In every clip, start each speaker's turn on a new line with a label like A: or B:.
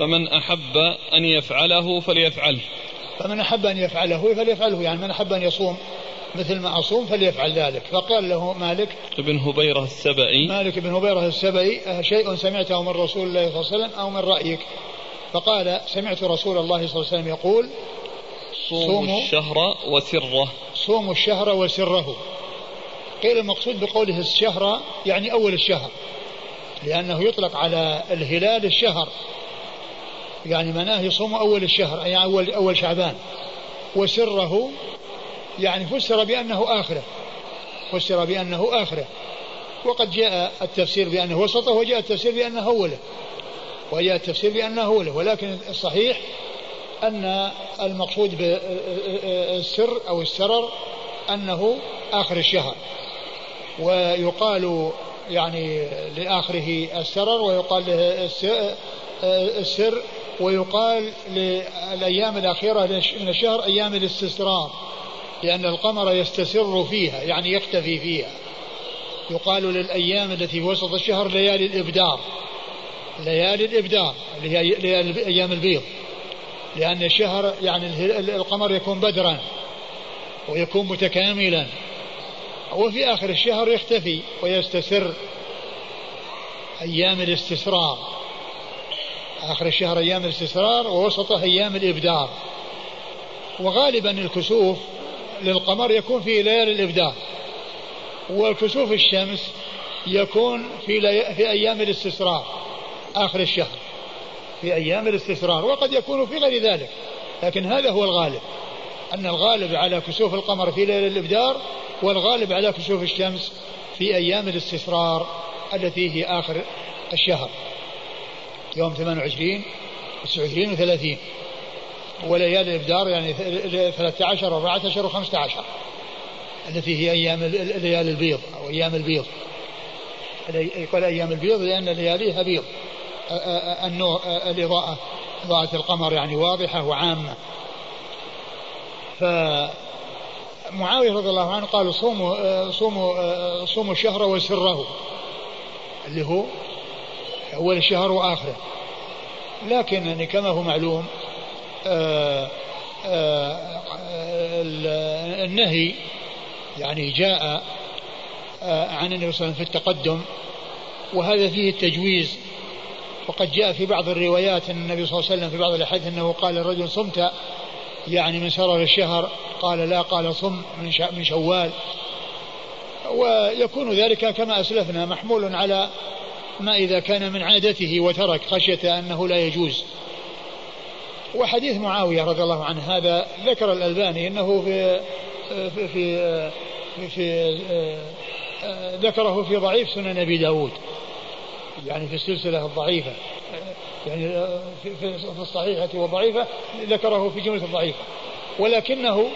A: فمن أحب أن يفعله فليفعله.
B: فمن أحب أن يفعله فليفعله يعني من أحب أن يصوم مثل ما أصوم فليفعل ذلك. فقال له مالك
A: ابن هبيرة السبئي.
B: مالك بن هبيرة السبئي أه، شيء سمعته من رسول الله صلى الله عليه وسلم أو من رأيك؟ فقال سمعت رسول الله صلى الله عليه وسلم يقول
A: صوموا الشهر وسره.
B: صوموا الشهر وسره. قيل المقصود بقوله الشهر يعني أول الشهر لأنه يطلق على الهلال الشهر. يعني مناه يصوم أول الشهر يعني أول, أول شعبان. وسره يعني فسر بأنه آخرة. فسر بأنه آخرة. وقد جاء التفسير بأنه وسطه وجاء التفسير بأنه أوله. وجاء التفسير بأنه أوله. ولكن الصحيح أن المقصود بالسر أو السرر أنه آخر الشهر. ويقال يعني لآخره السرر ويقال له السر ويقال للأيام الأخيرة من الشهر أيام الاستسرار لأن القمر يستسر فيها يعني يختفي فيها. يقال للأيام التي في وسط الشهر ليالي الإبدار. ليالي الإبدار اللي هي أيام البيض. لأن الشهر يعني القمر يكون بدرا ويكون متكاملا. وفي آخر الشهر يختفي ويستسر أيام الاستسرار. آخر الشهر أيام الاستسرار ووسطه أيام الإبدار. وغالبا الكسوف للقمر يكون في ليالي الإبدار. وكسوف الشمس يكون في, لي... في أيام الاستسرار آخر الشهر. في أيام الاستسرار وقد يكون في غير ذلك. لكن هذا هو الغالب. أن الغالب على كسوف القمر في ليلة الإبدار والغالب على كسوف الشمس في أيام الاستسرار التي هي آخر الشهر. يوم 28 29 و30 وليالي الإبدار يعني 13 و14 و15 التي هي أيام ليالي البيض أو أيام البيض. يقول أيام البيض لأن لياليها بيض النور الإضاءة إضاءة القمر يعني واضحة وعامة. فمعاوية رضي الله عنه قال صوموا صوموا صوموا الشهر وسره اللي هو أول الشهر وآخره. لكن يعني كما هو معلوم آآ آآ النهي يعني جاء عن النبي صلى الله عليه وسلم في التقدم وهذا فيه التجويز. وقد جاء في بعض الروايات أن النبي صلى الله عليه وسلم في بعض الأحاديث أنه قال الرجل صمت يعني من شرر الشهر قال لا قال صم من من شوال. ويكون ذلك كما أسلفنا محمول على ما إذا كان من عادته وترك خشية أنه لا يجوز. وحديث معاوية رضي الله عنه هذا ذكر الألباني أنه في في في, في, ذكره في ضعيف سنن أبي داود. يعني في السلسلة الضعيفة. يعني في, في الصحيحة والضعيفة ذكره في جملة الضعيفة. ولكنه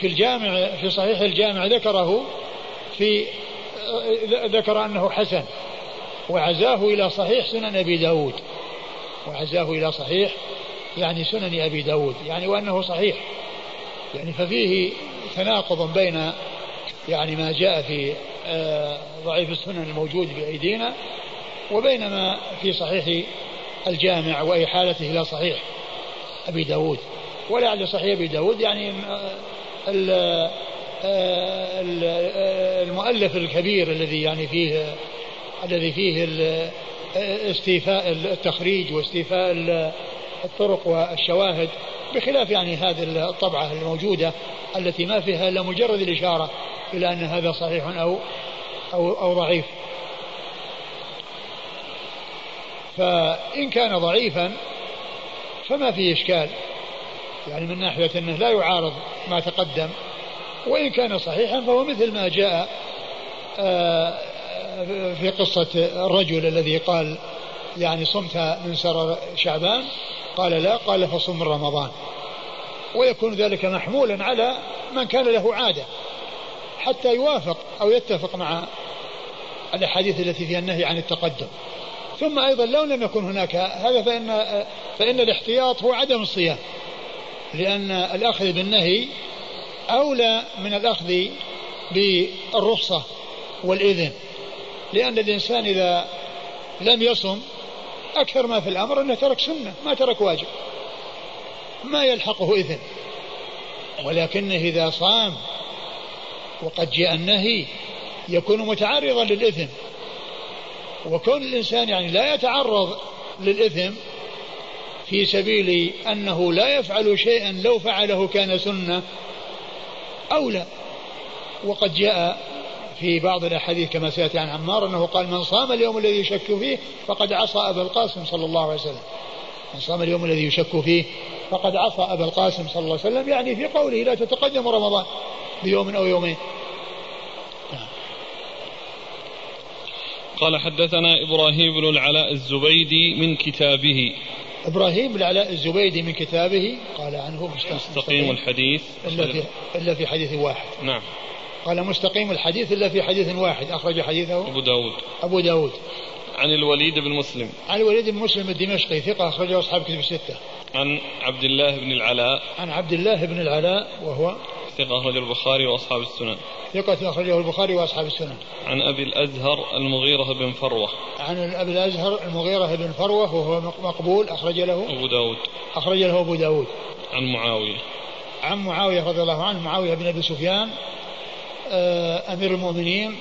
B: في الجامع في صحيح الجامع ذكره في ذكر أنه حسن. وعزاه إلى صحيح سنن أبي داود. وعزاه إلى صحيح يعني سنن أبي داود يعني وأنه صحيح. يعني ففيه تناقض بين يعني ما جاء في آه، ضعيف السنن الموجود بأيدينا وبين ما في صحيح الجامع وإحالته إلى صحيح أبي داود. ولعل صحيح أبي داود يعني آه، المؤلف الكبير الذي يعني فيه الذي فيه استيفاء التخريج واستيفاء الطرق والشواهد بخلاف يعني هذه الطبعة الموجودة التي ما فيها إلا مجرد الإشارة إلى أن هذا صحيح أو أو أو ضعيف. فإن كان ضعيفا فما في إشكال. يعني من ناحية أنه لا يعارض ما تقدم وإن كان صحيحا فهو مثل ما جاء آه، في قصة الرجل الذي قال يعني صمت من سرر شعبان قال لا قال فصم من رمضان. ويكون ذلك محمولا على من كان له عادة حتى يوافق أو يتفق مع الأحاديث التي فيها النهي عن التقدم. ثم أيضا لو لم يكن هناك هذا فإن فإن الاحتياط هو عدم الصيام لأن الأخذ بالنهي أولى من الأخذ بالرخصة والإذن. لأن الإنسان إذا لم يصم أكثر ما في الأمر أنه ترك سنة ما ترك واجب. ما يلحقه إثم ولكنه إذا صام وقد جاء النهي يكون متعرضا للإثم. وكون الإنسان يعني لا يتعرض للإثم في سبيل أنه لا يفعل شيئا لو فعله كان سنة أولى وقد جاء في بعض الأحاديث كما سيأتي عن عمار أنه قال من صام اليوم الذي يشك فيه فقد عصى أبا القاسم صلى الله عليه وسلم. من صام اليوم الذي يشك فيه فقد عصى أبا القاسم صلى الله عليه وسلم يعني في قوله لا تتقدم رمضان بيوم أو يومين.
A: قال حدثنا إبراهيم بن العلاء الزبيدي من كتابه.
B: إبراهيم بن العلاء الزبيدي من كتابه قال عنه
A: مستقيم. الحديث.
B: إلا في, إلا في حديث واحد.
A: نعم.
B: قال مستقيم الحديث إلا في حديث واحد أخرج حديثه
A: أبو داود.
B: أبو داود.
A: عن الوليد بن مسلم.
B: عن الوليد بن مسلم الدمشقي ثقة أخرجه أصحاب كتب الستة.
A: عن عبد الله بن العلاء.
B: عن عبد الله بن العلاء وهو
A: ثقة أخرجه البخاري وأصحاب السنن.
B: ثقة أخرجه البخاري وأصحاب السنن.
A: عن أبي الأزهر المغيرة بن فروة.
B: عن أبي الأزهر المغيرة بن فروة وهو مقبول أخرج له
A: أبو داود.
B: أخرج له أبو داود.
A: عن معاوية.
B: عن معاوية رضي الله عنه معاوية بن أبي سفيان أمير المؤمنين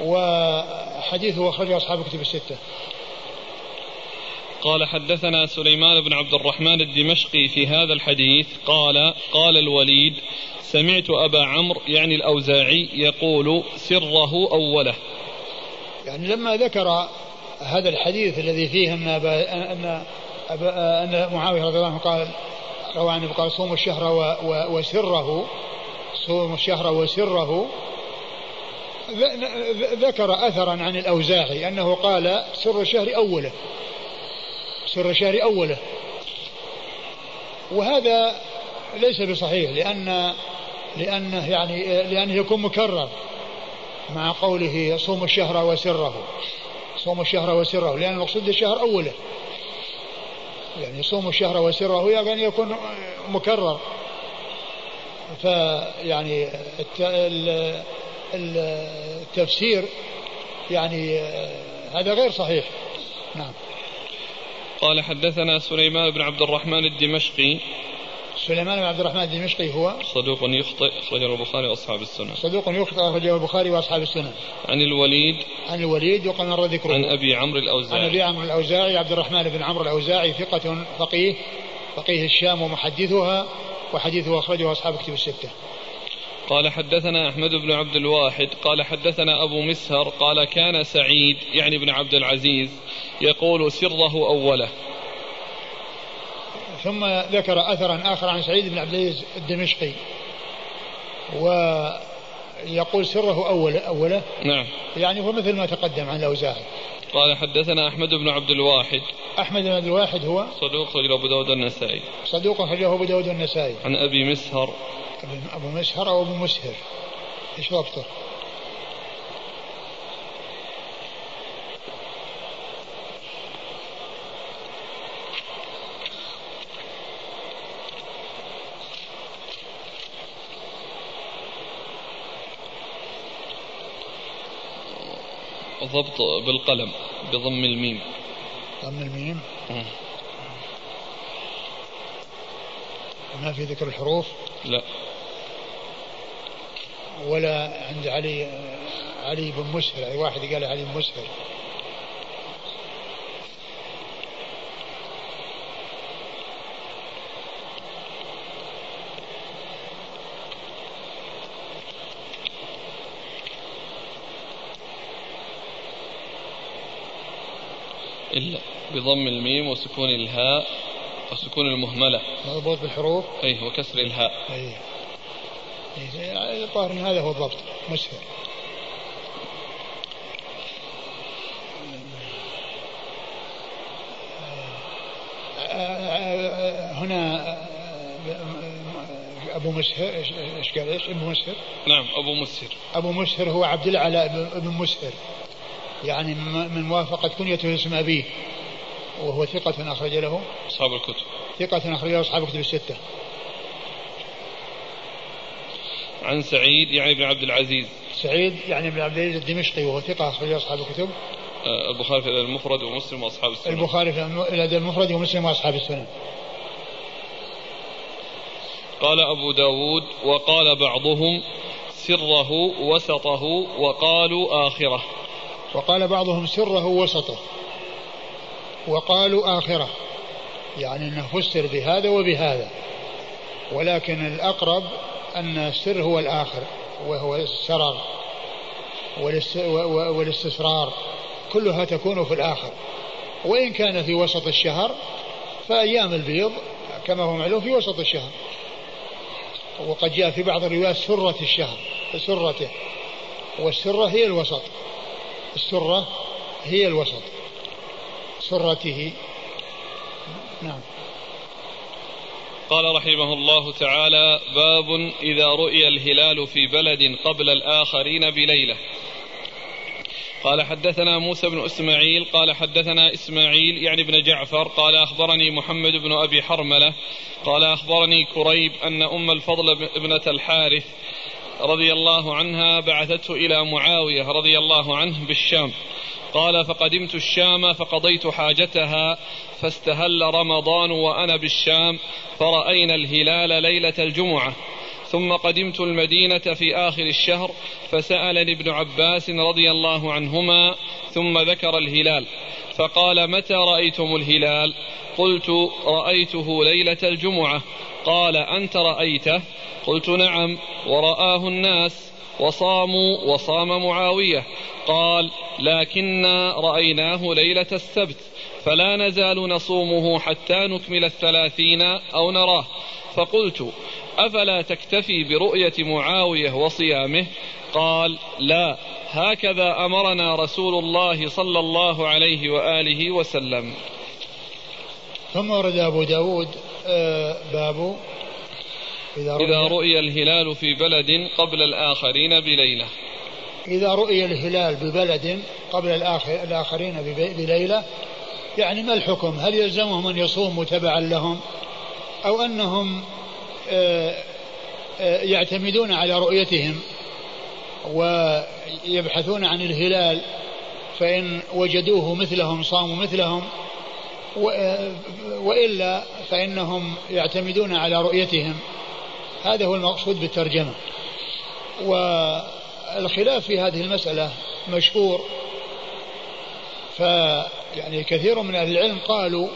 B: وحديثه أخرجه أصحاب الكتب الستة.
A: قال حدثنا سليمان بن عبد الرحمن الدمشقي في هذا الحديث قال قال الوليد سمعت أبا عمرو يعني الأوزاعي يقول سره أوله.
B: يعني لما ذكر هذا الحديث الذي فيه أن أبا أن أبا أن معاوية رضي الله عنه قال روى عنه قال صوم الشهر وسره صوم الشهر وسره. ذكر أثرا عن الأوزاعي أنه قال سر الشهر أوله. سر الشهر أوله. وهذا ليس بصحيح لأن لأنه يعني لأنه يكون مكرر مع قوله صوم الشهر وسره. صوم الشهر وسره لأن المقصود الشهر أوله. يعني صوم الشهر وسره يعني يكون مكرر. فيعني التفسير يعني هذا غير صحيح. نعم.
A: قال حدثنا سليمان بن عبد الرحمن الدمشقي.
B: سليمان بن عبد الرحمن الدمشقي هو؟
A: صدوق يخطئ أخرجه البخاري وأصحاب السنن.
B: صدوق يخطئ أخرجه البخاري وأصحاب السنن.
A: عن الوليد.
B: عن الوليد وقد مر ذكره.
A: عن أبي عمرو الأوزاعي.
B: عن أبي عمرو الأوزاعي عبد الرحمن بن عمرو الأوزاعي ثقة فقيه فقيه الشام ومحدثها. وحديثه أخرجه أصحاب كتب الستة.
A: قال حدثنا أحمد بن عبد الواحد قال حدثنا أبو مسهر قال كان سعيد يعني بن عبد العزيز يقول سره أوله.
B: ثم ذكر أثرا آخر عن سعيد بن عبد العزيز الدمشقي. ويقول سره أوله أوله؟
A: نعم.
B: يعني هو مثل ما تقدم عن الأوزاعي.
A: قال حدثنا أحمد بن عبد الواحد.
B: أحمد بن عبد الواحد هو؟
A: صدوق خرج أبو داود النسائي
B: صدوق خرج أبو داود النسائي
A: عن أبي مسهر.
B: أبو مسهر أو أبو مسهر؟ إيش ضبطه؟
A: ضبط بالقلم بضم الميم.
B: ضم الميم. ما في ذكر الحروف؟
A: لا.
B: ولا عند علي علي بن مسهر أي واحد قال علي بن مسهر.
A: إلا بضم الميم وسكون الهاء وسكون المهملة.
B: مضبوط بالحروف؟
A: أي وكسر الهاء.
B: أي. الظاهر أن هذا هو الضبط. مسهر هنا أبو مسهر إيش قال؟ إيش؟ أبو مسهر؟
A: نعم أبو مسهر.
B: أبو مسهر هو عبد العلاء بن مسهر. يعني من موافقة كنيته اسم أبيه وهو ثقة أخرج له.
A: أصحاب الكتب.
B: ثقة أخرج له أصحاب الكتب الستة.
A: عن سعيد يعني بن عبد العزيز.
B: سعيد يعني بن عبد العزيز الدمشقي وهو ثقة أخرج له أصحاب الكتب.
A: آه، البخاري في المفرد ومسلم وأصحاب السنن.
B: البخاري في الأدب المفرد ومسلم وأصحاب السنن.
A: قال أبو داود وقال بعضهم سره وسطه وقالوا آخره.
B: وقال بعضهم سره وسطه وقالوا آخرة. يعني أنه فسر بهذا وبهذا. ولكن الأقرب أن السر هو الآخر وهو السرر والاستسرار. كلها تكون في الآخر. وإن كان في وسط الشهر فأيام البيض كما هو معلوم في وسط الشهر. وقد جاء في بعض الروايات سرة الشهر سرته. والسرة هي الوسط. السرة هي الوسط. سرته. نعم.
A: قال رحمه الله تعالى باب إذا رؤي الهلال في بلد قبل الآخرين بليلة. قال حدثنا موسى بن إسماعيل قال حدثنا إسماعيل يعني ابن جعفر قال أخبرني محمد بن أبي حرملة قال أخبرني كريب أن أم الفضل ابنة الحارث رضي الله عنها بعثته إلى معاوية رضي الله عنه بالشام. قال فقدمت الشام فقضيت حاجتها فاستهل رمضان وأنا بالشام فرأينا الهلال ليلة الجمعة. ثم قدمت المدينة في آخر الشهر فسألني ابن عباس رضي الله عنهما ثم ذكر الهلال. فقال متى رأيتم الهلال؟ قلت رأيته ليلة الجمعة. قال أنت رأيته؟ قلت نعم. ورآه الناس وصاموا وصام معاوية. قال لكنا رأيناه ليلة السبت فلا نزال نصومه حتى نكمل الثلاثين أو نراه. فقلت أفلا تكتفي برؤية معاوية وصيامه؟ قال لا. هكذا أمرنا رسول الله صلى الله عليه وآله وسلم.
B: ثم ورد أبو داود آه، باب
A: إذا رؤي, إذا رؤي الهلال في بلد قبل الآخرين بليلة.
B: إذا رؤي الهلال ببلد قبل الآخر الآخرين بليلة يعني ما الحكم؟ هل يلزمهم أن يصوموا تبعا لهم؟ أو أنهم يعتمدون على رؤيتهم ويبحثون عن الهلال فإن وجدوه مثلهم صاموا مثلهم آه، وإلا فإنهم يعتمدون على رؤيتهم. هذا هو المقصود بالترجمة. والخلاف في هذه المسألة مشهور. فيعني كثير من أهل العلم قالوا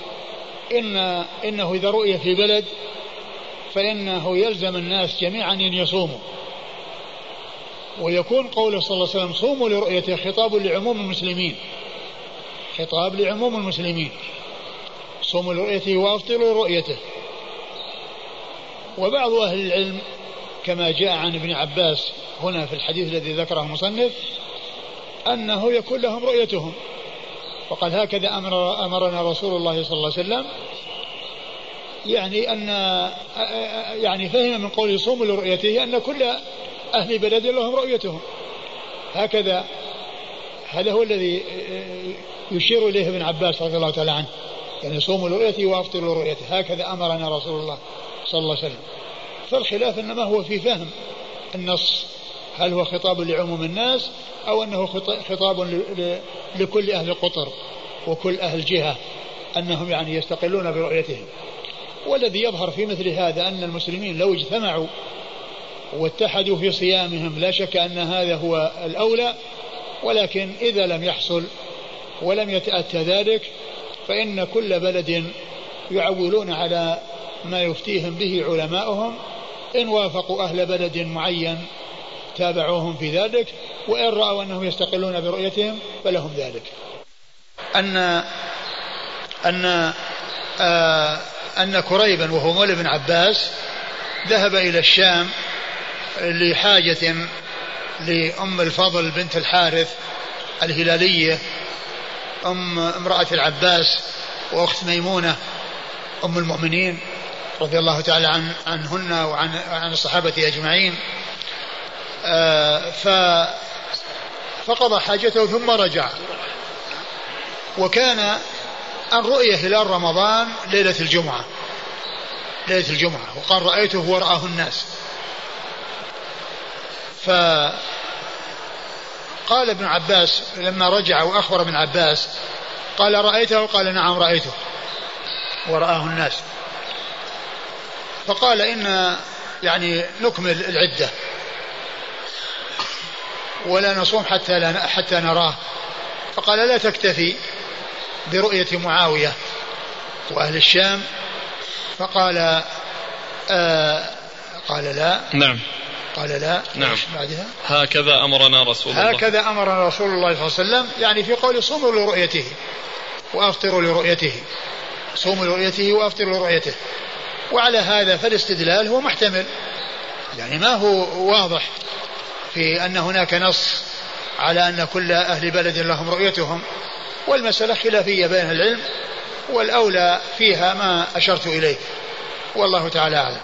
B: إن إنه إذا رؤي في بلد فإنه يلزم الناس جميعا أن يصوموا. ويكون قوله صلى الله عليه وسلم صوموا لرؤيته خطاب لعموم المسلمين. خطاب لعموم المسلمين. صوموا لرؤيته وأفطروا لرؤيته. وبعض أهل العلم كما جاء عن ابن عباس هنا في الحديث الذي ذكره المصنف أنه يكون لهم رؤيتهم. وقال هكذا أمر أمرنا رسول الله صلى الله عليه وسلم يعني أن يعني فهم من قوله صوموا لرؤيته أن كل أهل بلد لهم رؤيتهم. هكذا هذا هو الذي يشير إليه ابن عباس رضي الله تعالى عنه. يعني صوموا لرؤيته وافطروا لرؤيته. هكذا أمرنا رسول الله صلى الله عليه وسلم. فالخلاف إنما هو في فهم النص. هل هو خطاب لعموم الناس أو أنه خطاب لكل أهل القطر وكل أهل جهة أنهم يعني يستقلون برؤيتهم. والذي يظهر في مثل هذا أن المسلمين لو اجتمعوا واتحدوا في صيامهم لا شك أن هذا هو الأولى. ولكن إذا لم يحصل ولم يتأتى ذلك فإن كل بلد يعولون على ما يفتيهم به علماؤهم. إن وافقوا أهل بلد معين تابعوهم في ذلك وإن رأوا أنهم يستقلون برؤيتهم فلهم ذلك. أن أن آه أن كريبا وهو مولى بن عباس ذهب إلى الشام لحاجة لأم الفضل بنت الحارث الهلالية أم امرأة العباس وأخت ميمونة أم المؤمنين رضي الله تعالى عن عنهن وعن عن الصحابة أجمعين. آه، ف فقضى حاجته ثم رجع. وكان أن رؤي هلال رمضان ليلة الجمعة. ليلة الجمعة. وقال رأيته ورآه الناس. ف قال ابن عباس لما رجع وأخبر ابن عباس قال رأيته؟ قال نعم رأيته. ورآه الناس. فقال إن يعني نكمل العدة. ولا نصوم حتى لا حتى نراه. فقال لا تكتفي. برؤية معاوية وأهل الشام فقال آه قال لا.
A: نعم.
B: قال لا.
A: نعم.
B: بعدها؟
A: هكذا أمرنا رسول الله.
B: هكذا أمرنا رسول الله صلى الله عليه وسلم يعني في قول صوموا لرؤيته وأفطروا لرؤيته. صوموا لرؤيته وأفطروا لرؤيته. وعلى هذا فالاستدلال هو محتمل. يعني ما هو واضح في أن هناك نص على أن كل أهل بلد لهم رؤيتهم. والمسألة خلافية بين العلم والأولى فيها ما أشرت إليه. والله تعالى أعلم.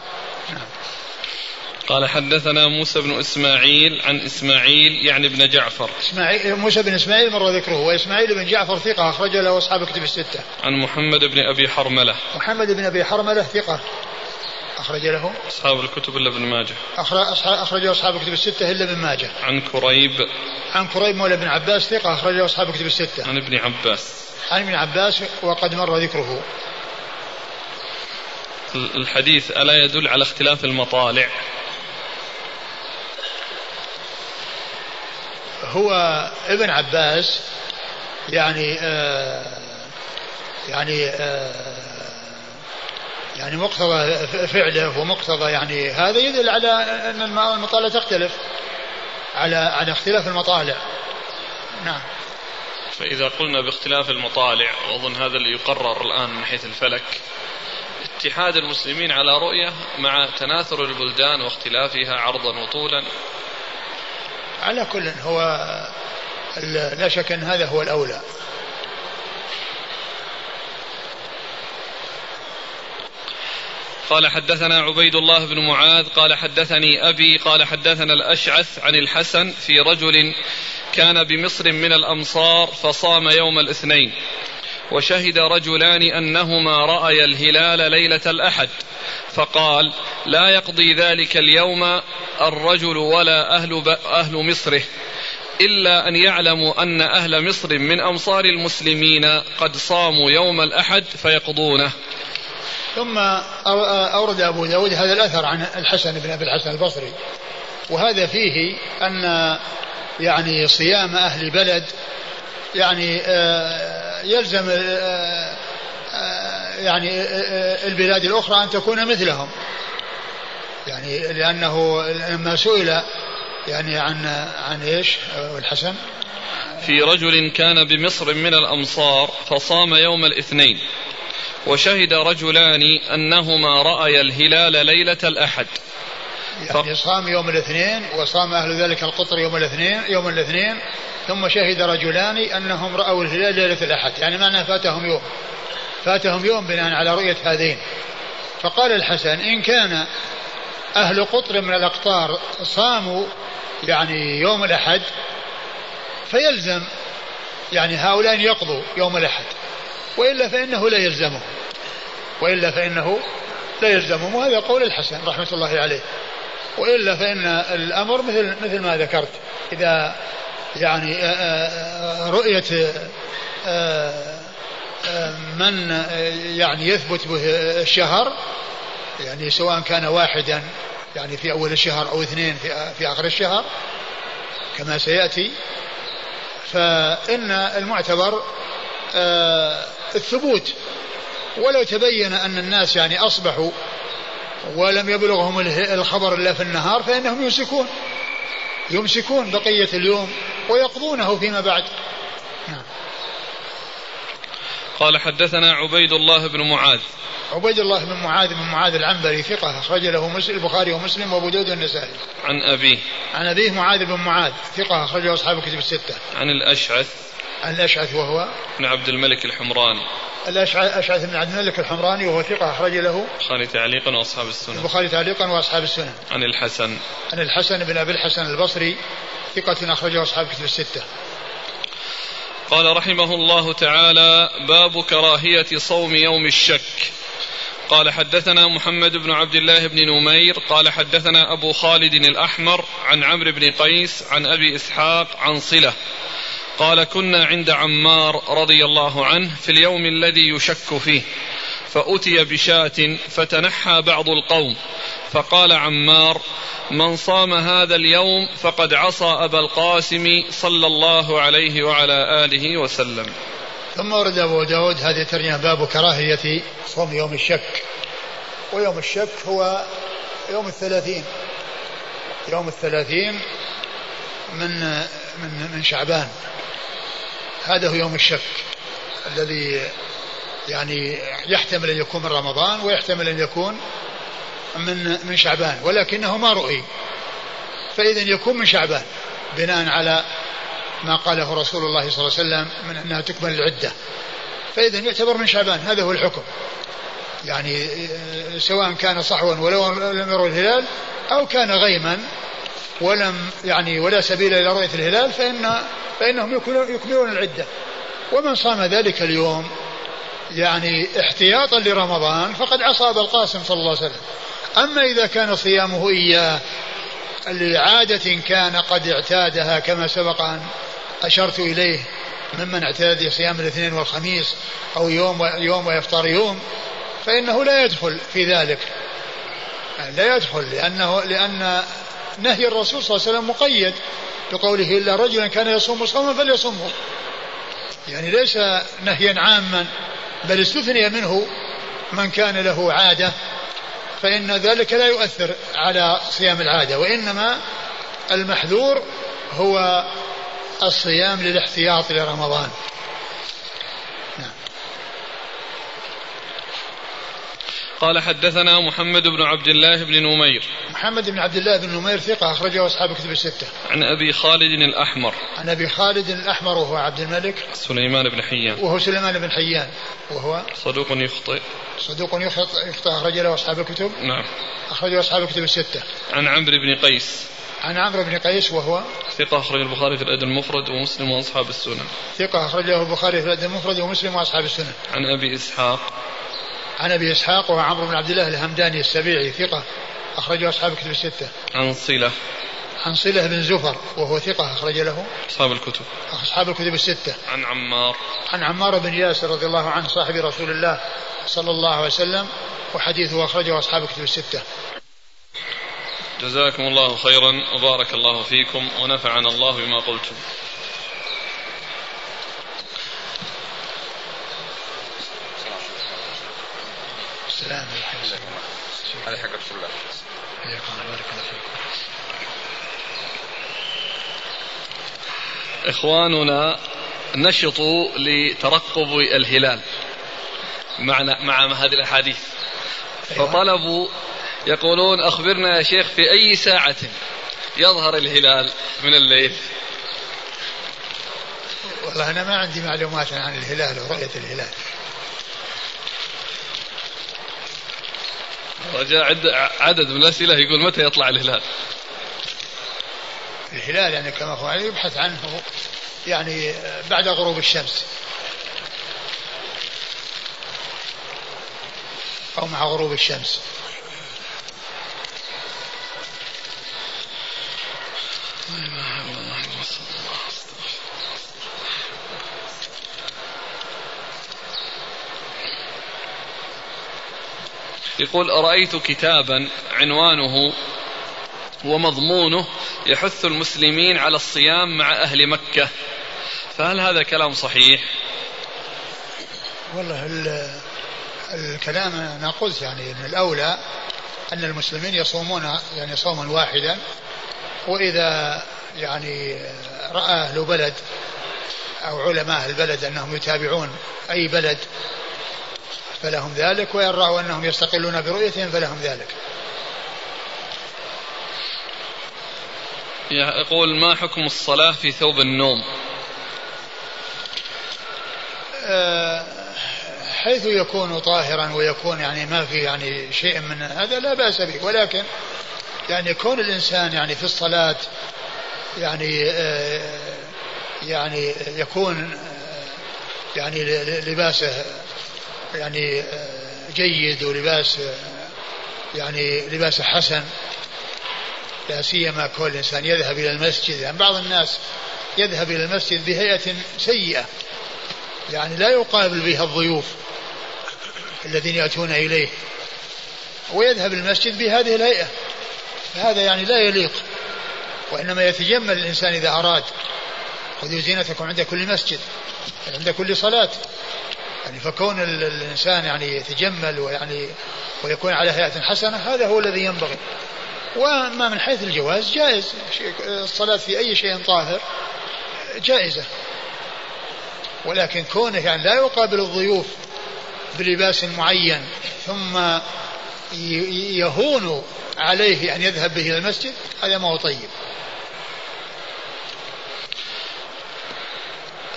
A: قال حدثنا موسى بن إسماعيل عن إسماعيل يعني ابن جعفر.
B: إسماعيل موسى بن إسماعيل مر ذكره وإسماعيل بن جعفر ثقة أخرج له أصحاب كتب الستة.
A: عن محمد بن أبي حرملة.
B: محمد بن أبي حرملة ثقة. أخرج له؟
A: أصحاب الكتب إلا ابن ماجه.
B: أخرج أصحاب الكتب الستة إلا ابن ماجه.
A: عن كريب.
B: عن كريب مولى بن عباس ثقة أخرجه أصحاب الكتب الستة.
A: عن ابن عباس.
B: عن ابن عباس وقد مر ذكره.
A: الحديث ألا يدل على اختلاف المطالع؟
B: هو ابن عباس يعني آه يعني آه يعني مقتضى فعله ومقتضى يعني هذا يدل على أن المطالع تختلف على على اختلاف المطالع. نعم.
A: فإذا قلنا باختلاف المطالع وأظن هذا اللي يقرر الآن من حيث الفلك اتحاد المسلمين على رؤية مع تناثر البلدان واختلافها عرضا وطولا.
B: على كل هو لا شك أن هذا هو الأولى.
A: قال حدثنا عبيد الله بن معاذ قال حدثني أبي قال حدثنا الأشعث عن الحسن في رجل كان بمصر من الأمصار فصام يوم الاثنين. وشهد رجلان أنهما رأيا الهلال ليلة الأحد. فقال لا يقضي ذلك اليوم الرجل ولا أهل, أهل مصره إلا أن يعلموا أن أهل مصر من أمصار المسلمين قد صاموا يوم الأحد فيقضونه.
B: ثم أورد أبو داود هذا الأثر عن الحسن بن أبي الحسن البصري. وهذا فيه أن يعني صيام أهل بلد يعني آه، يلزم آه، آه، يعني البلاد الأخرى أن تكون مثلهم. يعني لأنه لما سئل يعني عن عن إيش؟ الحسن.
A: في رجل كان بمصر من الأمصار فصام يوم الاثنين. وشهد رجلان أنهما رأيا الهلال ليلة الأحد.
B: يعني صام يوم الاثنين وصام أهل ذلك القطر يوم الاثنين يوم الاثنين ثم شهد رجلان أنهم رأوا الهلال ليلة الأحد. يعني معناه فاتهم يوم فاتهم يوم بناء على رؤية هذين. فقال الحسن إن كان أهل قطر من الأقطار صاموا يعني يوم الأحد فيلزم يعني هؤلاء يقضوا يوم الأحد. وإلا فإنه لا يلزمه. وإلا فإنه لا يلزمهم وهذا قول الحسن رحمة الله عليه. وإلا فإن الأمر مثل مثل ما ذكرت. إذا يعني آه، آه، رؤية آه، من يعني يثبت به الشهر يعني سواء كان واحدا يعني في أول الشهر أو اثنين في, في آخر الشهر كما سيأتي فإن المعتبر الثبوت ولو تبين أن الناس يعني أصبحوا ولم يبلغهم الخبر إلا في النهار فإنهم يمسكون يمسكون بقية اليوم ويقضونه فيما بعد نعم.
A: قال حدثنا عبيد الله بن معاذ
B: عبيد الله بن معاذ بن معاذ العنبري ثقة أخرج له البخاري ومسلم وأبو داود والنسائي.
A: عن أبيه.
B: عن أبيه معاذ بن معاذ ثقة أخرجه أصحاب الكتب الستة.
A: عن الأشعث.
B: عن الأشعث وهو
A: بن عبد الملك الحمراني.
B: الأشعث بن عبد الملك الحمراني وهو ثقة أخرج له
A: البخاري تعليقا وأصحاب السنن.
B: البخاري تعليقا وأصحاب السنن.
A: عن الحسن.
B: عن الحسن بن أبي الحسن البصري ثقة أخرجه أصحاب كتب الستة.
A: قال رحمه الله تعالى باب كراهية صوم يوم الشك. قال حدثنا محمد بن عبد الله بن نمير قال حدثنا أبو خالد الأحمر عن عمرو بن قيس عن أبي إسحاق عن صلة. قال كنا عند عمار رضي الله عنه في اليوم الذي يشك فيه فأتي بشاة فتنحى بعض القوم فقال عمار من صام هذا اليوم فقد عصى أبا القاسم صلى الله عليه وعلى آله وسلم.
B: ثم ورد أبو داود هذه الترجمة باب كراهية صوم يوم الشك ويوم الشك هو يوم الثلاثين يوم الثلاثين من من من شعبان هذا هو يوم الشك الذي يعني يحتمل أن يكون من رمضان ويحتمل أن يكون من من شعبان ولكنه ما رؤي. فإذا يكون من شعبان بناء على ما قاله رسول الله صلى الله عليه وسلم من أنها تكمل العدة. فإذا يعتبر من شعبان هذا هو الحكم. يعني سواء كان صحوا ولو لم يروا الهلال أو كان غيما ولم يعني ولا سبيل إلى رؤية الهلال فان فإنهم يكملون العدة. ومن صام ذلك اليوم يعني احتياطا لرمضان فقد عصى ابا القاسم صلى الله عليه وسلم. أما إذا كان صيامه إياه لعادة كان قد اعتادها كما سبق أن أشرت إليه ممن اعتاد صيام الاثنين والخميس أو يوم يوم ويفطر يوم فإنه لا يدخل في ذلك. لا يدخل لأنه لأن نهي الرسول صلى الله عليه وسلم مقيد بقوله إلا رجلا كان يصوم صوما فليصمه يعني ليس نهيا عاما بل استثني منه من كان له عادة فإن ذلك لا يؤثر على صيام العادة وإنما المحذور هو الصيام للاحتياط لرمضان.
A: قال حدثنا محمد بن عبد الله بن نمير.
B: محمد بن عبد الله بن نمير ثقة أخرجه أصحاب كتب الستة.
A: عن أبي خالد الأحمر.
B: عن أبي خالد الأحمر وهو عبد الملك.
A: سليمان بن حيان.
B: وهو سليمان بن حيان. وهو
A: صدوق يخطئ.
B: صدوق يخطئ أخرج له أصحاب الكتب.
A: نعم.
B: أخرجه أصحاب الكتب الستة.
A: عن عمرو بن قيس.
B: عن عمرو بن قيس وهو
A: ثقة أخرج البخاري في الأدب المفرد ومسلم وأصحاب السنن.
B: ثقة أخرجه البخاري في الأدب المفرد ومسلم وأصحاب السنن.
A: عن أبي إسحاق.
B: عن أبي إسحاق وهو عمرو بن عبد الله الهمداني السبيعي ثقة. أخرجه أصحاب الكتب الستة.
A: عن صلة.
B: عن صلة بن زفر وهو ثقة أخرج له.
A: أصحاب الكتب.
B: أصحاب الكتب الستة.
A: عن عمار.
B: عن عمار بن ياسر رضي الله عنه صاحب رسول الله صلى الله عليه وسلم وحديثه أخرجه أصحاب الكتب الستة.
A: جزاكم الله خيرا وبارك الله فيكم ونفعنا الله بما قلتم.
B: السلام
C: حق رسول الله.
B: حياكم الله بارك الله فيكم.
A: إخواننا نشطوا لترقب الهلال معنا مع هذه الأحاديث. فطلبوا يقولون أخبرنا يا شيخ في أي ساعة يظهر الهلال من الليل؟
B: والله أنا ما عندي معلومات عن الهلال ورؤية الهلال.
A: رجاء عدد من الأسئلة يقول متى يطلع الهلال؟
B: الهلال يعني كما هو يعني يبحث عنه يعني بعد غروب الشمس. أو مع غروب الشمس.
A: يقول رأيت كتابا عنوانه ومضمونه يحث المسلمين على الصيام مع أهل مكة. فهل هذا كلام صحيح؟
B: والله الكلام أنا قلت يعني أن الأولى أن المسلمين يصومون يعني صوما واحدا وإذا يعني رأى أهل بلد أو علماء البلد أنهم يتابعون أي بلد فلهم ذلك وإن رأوا أنهم يستقلون برؤيتهم فلهم ذلك.
A: يقول ما حكم الصلاة في ثوب النوم؟
B: أه حيث يكون طاهرا ويكون يعني ما في يعني شيء من هذا لا بأس به. ولكن يعني كون الإنسان يعني في الصلاة يعني أه يعني يكون يعني لباسه يعني جيد ولباس يعني لباس حسن لا سيما كل إنسان يذهب إلى المسجد. يعني بعض الناس يذهب إلى المسجد بهيئة سيئة يعني لا يقابل بها الضيوف الذين يأتون إليه ويذهب المسجد بهذه الهيئة. فهذا يعني لا يليق وإنما يتجمل الإنسان إذا أراد خذوا زينتكم عند كل مسجد عند كل صلاة. يعني فكون الإنسان يعني يتجمل ويعني ويكون على هيئة حسنة هذا هو الذي ينبغي. وأما من حيث الجواز جائز. الصلاة في أي شيء طاهر جائزة. ولكن كونه يعني لا يقابل الضيوف بلباس معين ثم يهون عليه أن يذهب به إلى المسجد هذا ما هو طيب.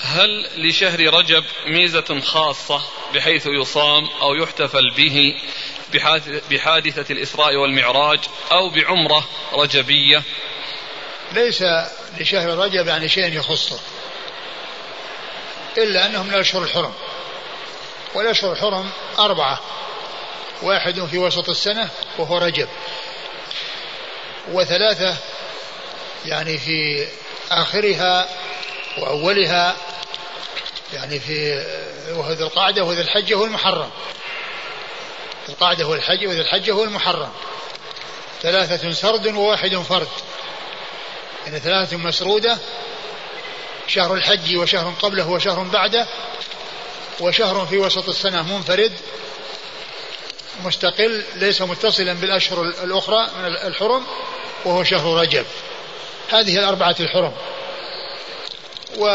A: هل لشهر رجب ميزة خاصة بحيث يصام أو يحتفل به بحادثة الإسراء والمعراج أو بعمرة رجبية؟
B: ليس لشهر رجب يعني شيء يخصه إلا أنهم من الأشهر الحرم والأشهر الحرم أربعة واحد في وسط السنة وهو رجب وثلاثة يعني في آخرها وأولها يعني في وهو ذي القعدة وذي الحجة والمحرم ذي القعدة والحج وذي الحجة والمحرم ثلاثة سرد وواحد فرد. يعني ثلاثة مسرودة شهر الحج وشهر قبله وشهر بعده وشهر في وسط السنة منفرد مستقل ليس متصلا بالأشهر الأخرى من الحرم وهو شهر رجب. هذه الأربعة الحرم. و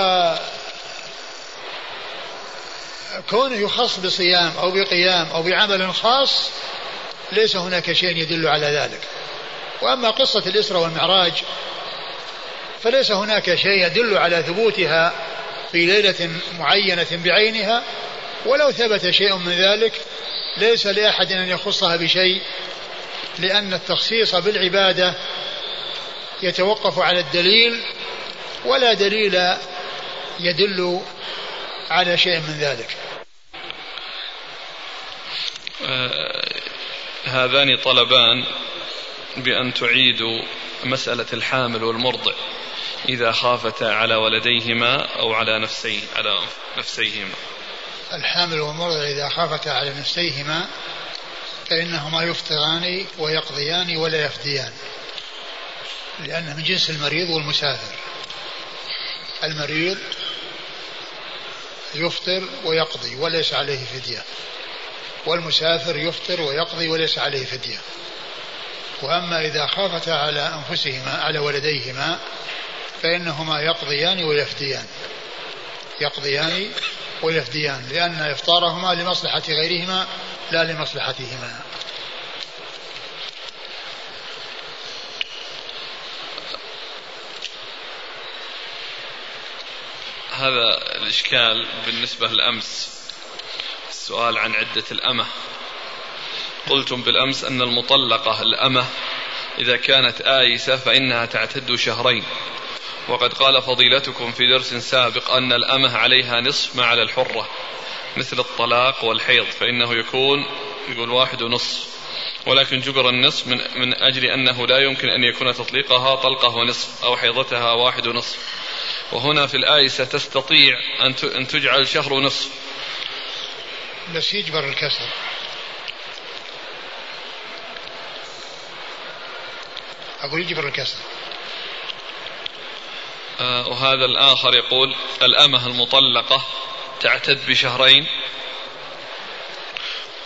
B: كونه يخص بصيام أو بقيام أو بعمل خاص ليس هناك شيء يدل على ذلك. وأما قصة الإسرة والمعراج فليس هناك شيء يدل على ثبوتها في ليلة معينة بعينها ولو ثبت شيء من ذلك ليس لأحد أن يخصها بشيء لأن التخصيص بالعبادة يتوقف على الدليل ولا دليل يدل على شيء من ذلك.
A: آه هذان طلبان بأن تعيدوا مسألة الحامل والمرضع إذا خافتا على ولديهما أو على نفسي على نفسيهما.
B: الحامل والمرضع إذا خافتا على نفسيهما فإنهما يفطران ويقضيان ولا يفديان لأنه من جنس المريض والمسافر. المريض يفطر ويقضي وليس عليه فدية. والمسافر يفطر ويقضي وليس عليه فدية. وأما إذا خافتا على أنفسهما على ولديهما فإنهما يقضيان ويفديان. يقضيان ويفديان لأن إفطارهما لمصلحة غيرهما لا لمصلحتهما.
A: هذا الإشكال بالنسبة للأمس. السؤال عن عدة الأمة. قلتم بالأمس أن المطلقة الأمة إذا كانت آيسة فإنها تعتد شهرين. وقد قال فضيلتكم في درس سابق أن الأمة عليها نصف ما على الحرة مثل الطلاق والحيض فإنه يكون يقول واحد ونصف. ولكن جبر النصف من, من أجل أنه لا يمكن أن يكون تطليقها طلقة ونصف أو حيضتها واحد ونصف. وهنا في الآية ستستطيع أن تجعل شهر ونصف
B: بس يجبر الكسر. أقول يجبر الكسر.
A: آه وهذا الآخر يقول الأمة المطلقة تعتد بشهرين.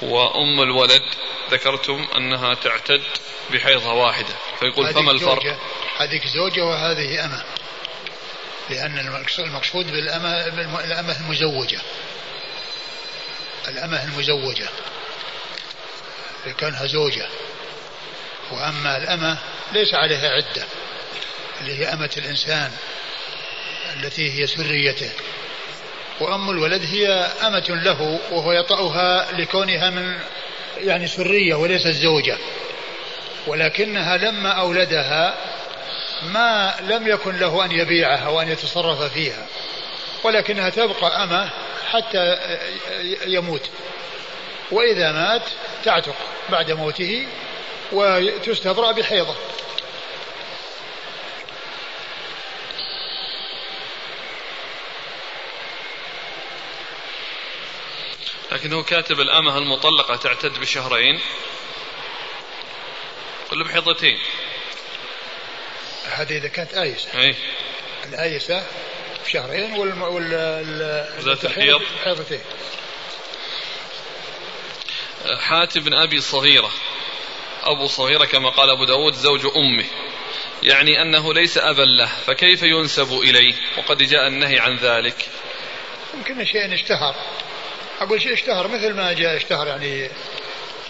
A: وأم الولد ذكرتم أنها تعتد بحيضة واحدة. فيقول فما الفرق؟
B: هذيك زوجة وهذه أمة. لأن المقصود بالأمة الأمة المزوجة. الأمة المزوجة. كانها زوجة. وأما الأمة ليس عليها عدة. اللي هي أمة الإنسان التي هي سريته. وأم الولد هي أمة له وهو يطأها لكونها من يعني سرية وليست زوجة. ولكنها لما أولدها ما لم يكن له أن يبيعها وأن يتصرف فيها ولكنها تبقى أمة حتى يموت. وإذا مات تعتق بعد موته وتستبرأ بحيضة.
A: لكن هو كاتب الأمة المطلقة تعتد بشهرين كل بحيضتين.
B: هذه إذا كانت آيسة.
A: أي.
B: الآيسة بشهرين وال وال
A: ذات الحيض.
B: حيضتين.
A: حاتم بن أبي صغيرة. أبو صغيرة كما قال أبو داود زوج أمه. يعني أنه ليس أبا له فكيف ينسب إليه؟ وقد جاء النهي عن ذلك.
B: يمكن شيء اشتهر. أقول شيء اشتهر مثل ما جاء اشتهر يعني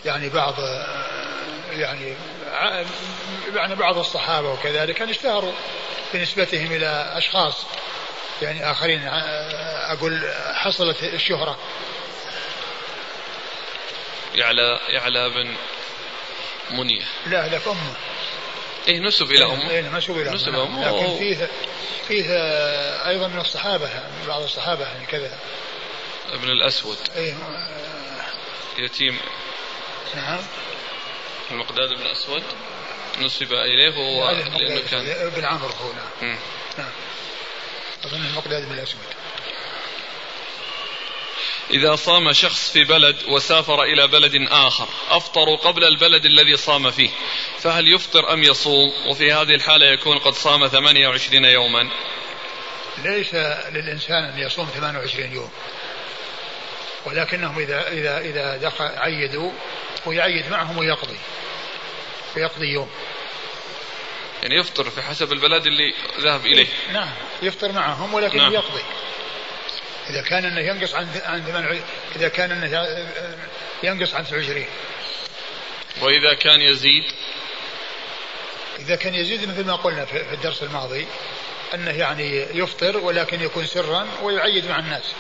B: يعني بعض يعني يعني بعض الصحابة وكذلك كان اشتهروا بنسبتهم إلى أشخاص يعني آخرين أقول حصلت الشهرة.
A: يعلى يعلى بن منية
B: لا ذاك أمه
A: إيه نسب إلى أمه.
B: إيه نسب إلى
A: نسب
B: أمه. لكن فيه فيه أيضا من الصحابة بعض الصحابة يعني كذا.
A: ابن الأسود.
B: إيه
A: يتيم.
B: نعم.
A: المقداد بن الأسود. نسب إليه وهو لأنه كان
B: ابن عمرو هو
A: نعم
B: نعم. أظن المقداد بن الأسود.
A: إذا صام شخص في بلد وسافر إلى بلد آخر أفطروا قبل البلد الذي صام فيه فهل يفطر أم يصوم؟ وفي هذه الحالة يكون قد صام 28 يوما.
B: ليس للإنسان أن يصوم 28 يوم. ولكنهم إذا إذا إذا دخل عيدوا ويعيد معهم ويقضي. ويقضي يوم.
A: يعني يفطر في حسب البلد اللي ذهب إليه.
B: نعم يفطر معهم ولكن نعم. يقضي. إذا كان أنه ينقص عن عن إذا كان أنه ينقص عن 29
A: وإذا كان يزيد؟
B: إذا كان يزيد مثل ما قلنا في الدرس الماضي أنه يعني يفطر ولكن يكون سرا ويعيد مع الناس.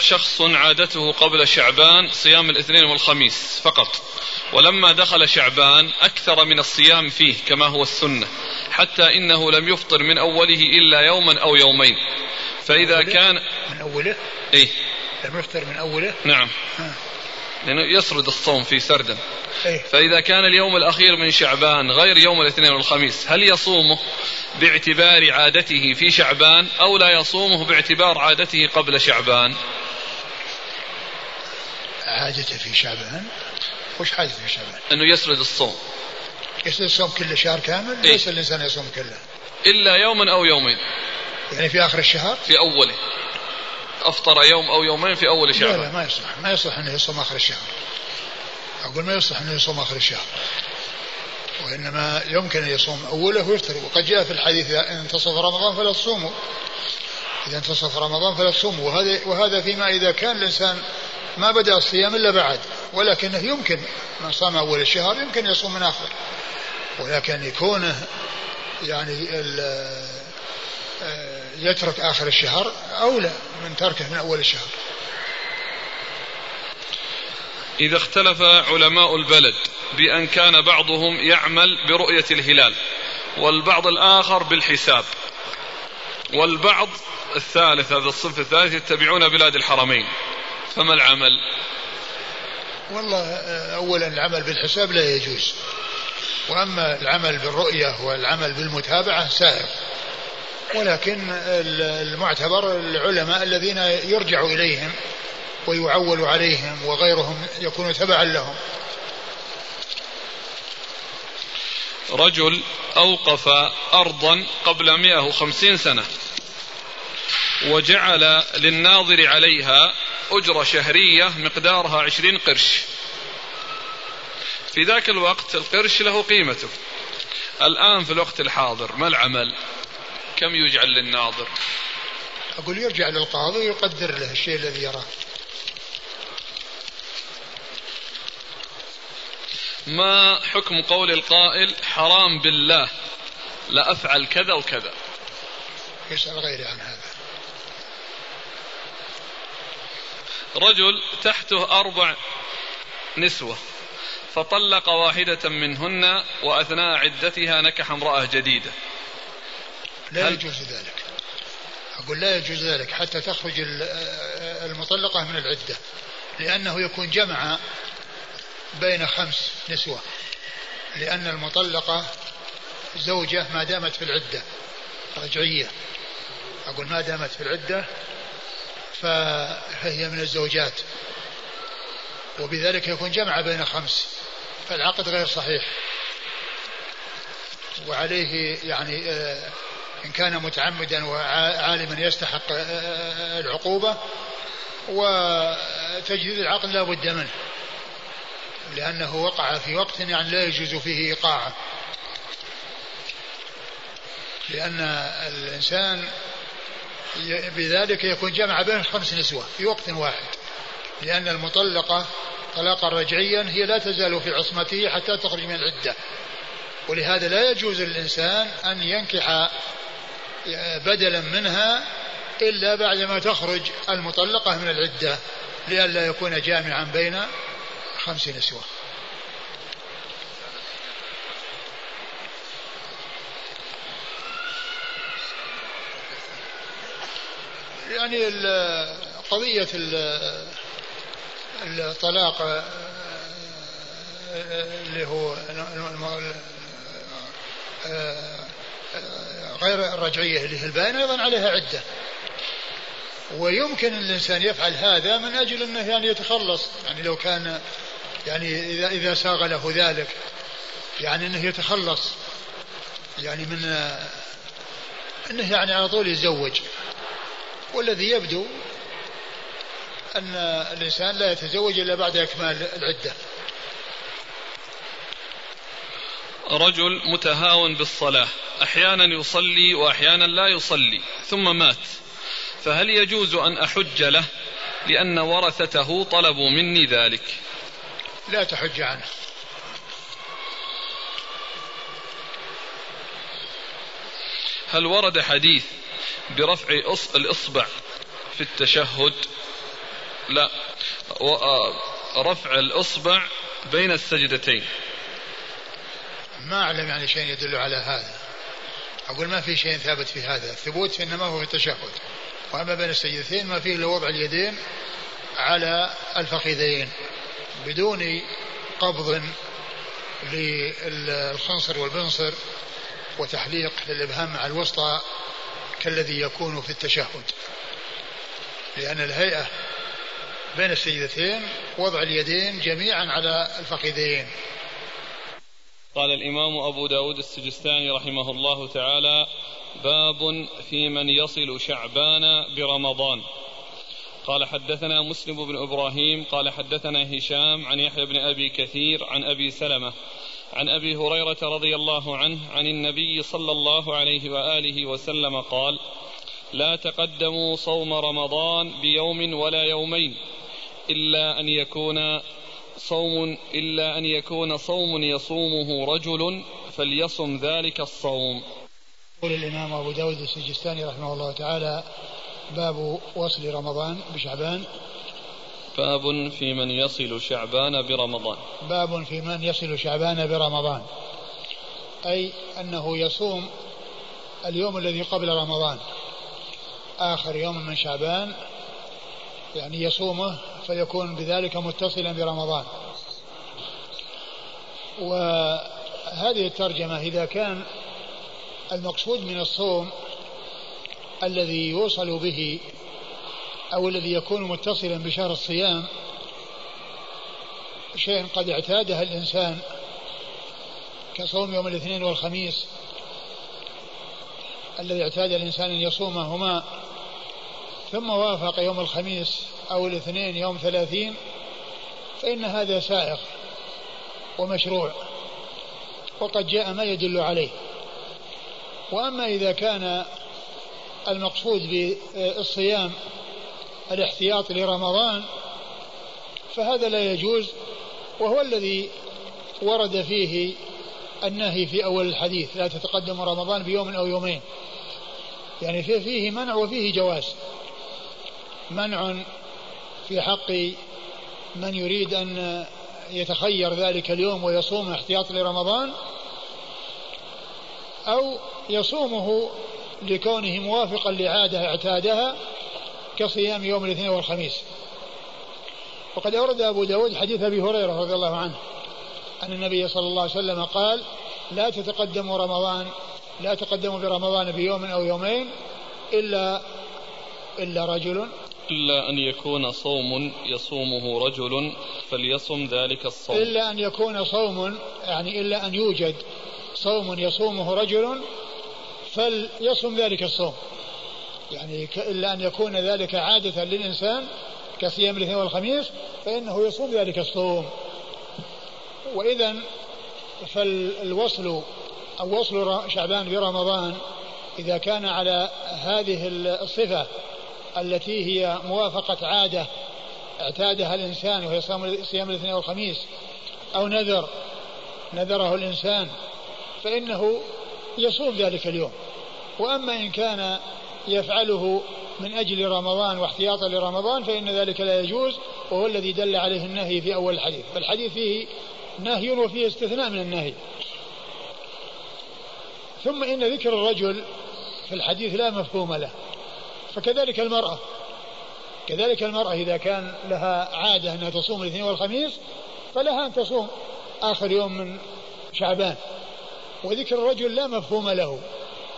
A: شخص عادته قبل شعبان صيام الاثنين والخميس فقط. ولما دخل شعبان أكثر من الصيام فيه كما هو السنة حتى إنه لم يفطر من أوله إلا يوما أو يومين. فإذا
B: من
A: كان
B: من أوله؟
A: إيه؟
B: لم يفطر من أوله؟
A: نعم. لأنه يسرد الصوم في سردا
B: إيه؟
A: فإذا كان اليوم الأخير من شعبان غير يوم الاثنين والخميس هل يصومه باعتبار عادته في شعبان أو لا يصومه باعتبار عادته قبل شعبان؟
B: عادته في شعبان؟ وش حاجته في شعبان؟
A: أنه يسرد الصوم.
B: يسرد الصوم كله شهر كامل؟
A: إيه؟
B: ليس الإنسان يصوم كله.
A: إلا يوما أو يومين.
B: يعني في آخر الشهر؟
A: في أوله. أفطر يوم أو يومين في أول شهر.
B: لا لا ما يصلح ما يصلح أنه يصوم آخر الشهر. أقول ما يصلح أنه يصوم آخر الشهر. وإنما يمكن أن يصوم أوله ويفطر. وقد جاء في الحديث إذا انتصف رمضان فلا تصوموا. إذا انتصف رمضان فلا تصوموا. وهذا وهذا فيما إذا كان الإنسان ما بدأ الصيام إلا بعد. ولكنه يمكن من صام أول الشهر يمكن يصوم من آخر. ولكن يكونه يعني آه، يترك آخر الشهر أولى من تركه من أول الشهر.
A: إذا اختلف علماء البلد بأن كان بعضهم يعمل برؤية الهلال والبعض الآخر بالحساب والبعض الثالث هذا الصنف الثالث يتبعون بلاد الحرمين فما العمل؟
B: والله أولا العمل بالحساب لا يجوز وأما العمل بالرؤية والعمل بالمتابعة سائر. ولكن المعتبر العلماء الذين يرجع إليهم ويعول عليهم وغيرهم يكون تبعا لهم.
A: رجل أوقف أرضا قبل 150 سنة وجعل للناظر عليها أجرة شهرية مقدارها عشرين قرش. في ذاك الوقت القرش له قيمته. الآن في الوقت الحاضر ما العمل؟ كم يجعل للناظر؟
B: أقول يرجع للقاضي ويقدر له الشيء الذي يراه.
A: ما حكم قول القائل حرام بالله؟ لا أفعل كذا وكذا.
B: يسأل غيري عن هذا.
A: رجل تحته أربع نسوة فطلق واحدة منهن وأثناء عدتها نكح امرأة جديدة.
B: لا يجوز ذلك. أقول لا يجوز ذلك حتى تخرج المطلقة من العدة لأنه يكون جمع بين خمس نسوة لأن المطلقة زوجة ما دامت في العدة رجعية. أقول ما دامت في العدة فهي من الزوجات وبذلك يكون جمع بين خمس فالعقد غير صحيح. وعليه يعني آه، إن كان متعمدا وعالما يستحق العقوبة وتجديد العقد لا بد منه لأنه وقع في وقت يعني لا يجوز فيه إيقاعه. لأن الإنسان بذلك يكون جمع بين خمس نسوة في وقت واحد لأن المطلقة طلاقا رجعيا هي لا تزال في عصمته حتى تخرج من العدة. ولهذا لا يجوز للإنسان أن ينكح بدلا منها إلا بعدما تخرج المطلقة من العدة لئلا يكون جامعا بين خمس نسوة يعني قضية الطلاق اللي هو غير الرجعية اللي هي البائن أيضا عليها عدة. ويمكن الإنسان يفعل هذا من أجل أنه يعني يتخلص. يعني لو كان يعني إذا إذا ساغ له ذلك يعني أنه يتخلص. يعني من أنه يعني على طول يتزوج. والذي يبدو أن الإنسان لا يتزوج إلا بعد إكمال العدة.
A: رجل متهاون بالصلاة أحيانا يصلي وأحيانا لا يصلي ثم مات. فهل يجوز أن أحج له؟ لأن ورثته طلبوا مني ذلك.
B: لا تحج عنه.
A: هل ورد حديث برفع الإصبع في التشهد؟ لا. رفع الإصبع بين السجدتين.
B: ما أعلم يعني شيء يدل على هذا. أقول ما في شيء ثابت في هذا. الثبوت إنما هو في التشهد. وأما بين السجدتين ما فيه إلا وضع اليدين على الفخذين بدون قبض للخنصر والبنصر وتحليق للإبهام مع الوسطى كالذي يكون في التشهد. لأن الهيئة بين السجدتين وضع اليدين جميعا على الفخذين.
A: قال الإمام أبو داود السجستاني رحمه الله تعالى باب في من يصل شعبان برمضان. قال حدثنا مسلم بن إبراهيم قال حدثنا هشام عن يحيى بن أبي كثير عن أبي سلمة عن أبي هريرة رضي الله عنه عن النبي صلى الله عليه وآله وسلم قال لا تقدموا صوم رمضان بيوم ولا يومين إلا أن يكون صوم إلا أن يكون صوم يصومه رجل فليصم ذلك الصوم.
B: يقول الإمام أبو داود السجستاني رحمه الله تعالى باب وصل رمضان بشعبان.
A: باب في من يصل شعبان برمضان.
B: باب في من يصل شعبان برمضان. أي أنه يصوم اليوم الذي قبل رمضان. آخر يوم من شعبان يعني يصومه فيكون بذلك متصلا برمضان. وهذه الترجمة إذا كان المقصود من الصوم الذي يوصل به أو الذي يكون متصلا بشهر الصيام شيء قد اعتاده الإنسان كصوم يوم الاثنين والخميس الذي اعتاد الإنسان أن يصومهما ثم وافق يوم الخميس أو الاثنين يوم ثلاثين فإن هذا سائغ ومشروع وقد جاء ما يدل عليه. وأما إذا كان المقصود بالصيام الاحتياط لرمضان فهذا لا يجوز وهو الذي ورد فيه النهي في أول الحديث لا تتقدم رمضان بيوم أو يومين. يعني فيه منع وفيه جواز. منع في حق من يريد أن يتخير ذلك اليوم ويصوم احتياط لرمضان أو يصومه لكونه موافقا لعادة اعتادها كصيام يوم الاثنين والخميس. وقد أورد أبو داود حديث أبي هريرة رضي الله عنه أن النبي صلى الله عليه وسلم قال لا تتقدم رمضان لا تقدم برمضان بيوم أو يومين إلا إلا رجل
A: إلا أن يكون صوم يصومه رجل فليصم ذلك الصوم.
B: إلا أن يكون صوم يعني إلا أن يوجد صوم يصومه رجل فليصم ذلك الصوم. يعني إلا أن يكون ذلك عادة للإنسان كصيام الاثنين والخميس فإنه يصوم ذلك الصوم. وإذا فالوصل أو وصل شعبان برمضان إذا كان على هذه الصفة التي هي موافقة عادة اعتادها الإنسان وهي صيام الاثنين والخميس أو نذر نذره الإنسان فإنه يصوم ذلك اليوم. وأما إن كان يفعله من أجل رمضان واحتياطا لرمضان فإن ذلك لا يجوز وهو الذي دل عليه النهي في أول الحديث. فالحديث فيه نهي وفيه استثناء من النهي. ثم إن ذكر الرجل في الحديث لا مفهوم له. فكذلك المرأة. كذلك المرأة إذا كان لها عادة أنها تصوم الاثنين والخميس فلها أن تصوم آخر يوم من شعبان. وذكر الرجل لا مفهوم له.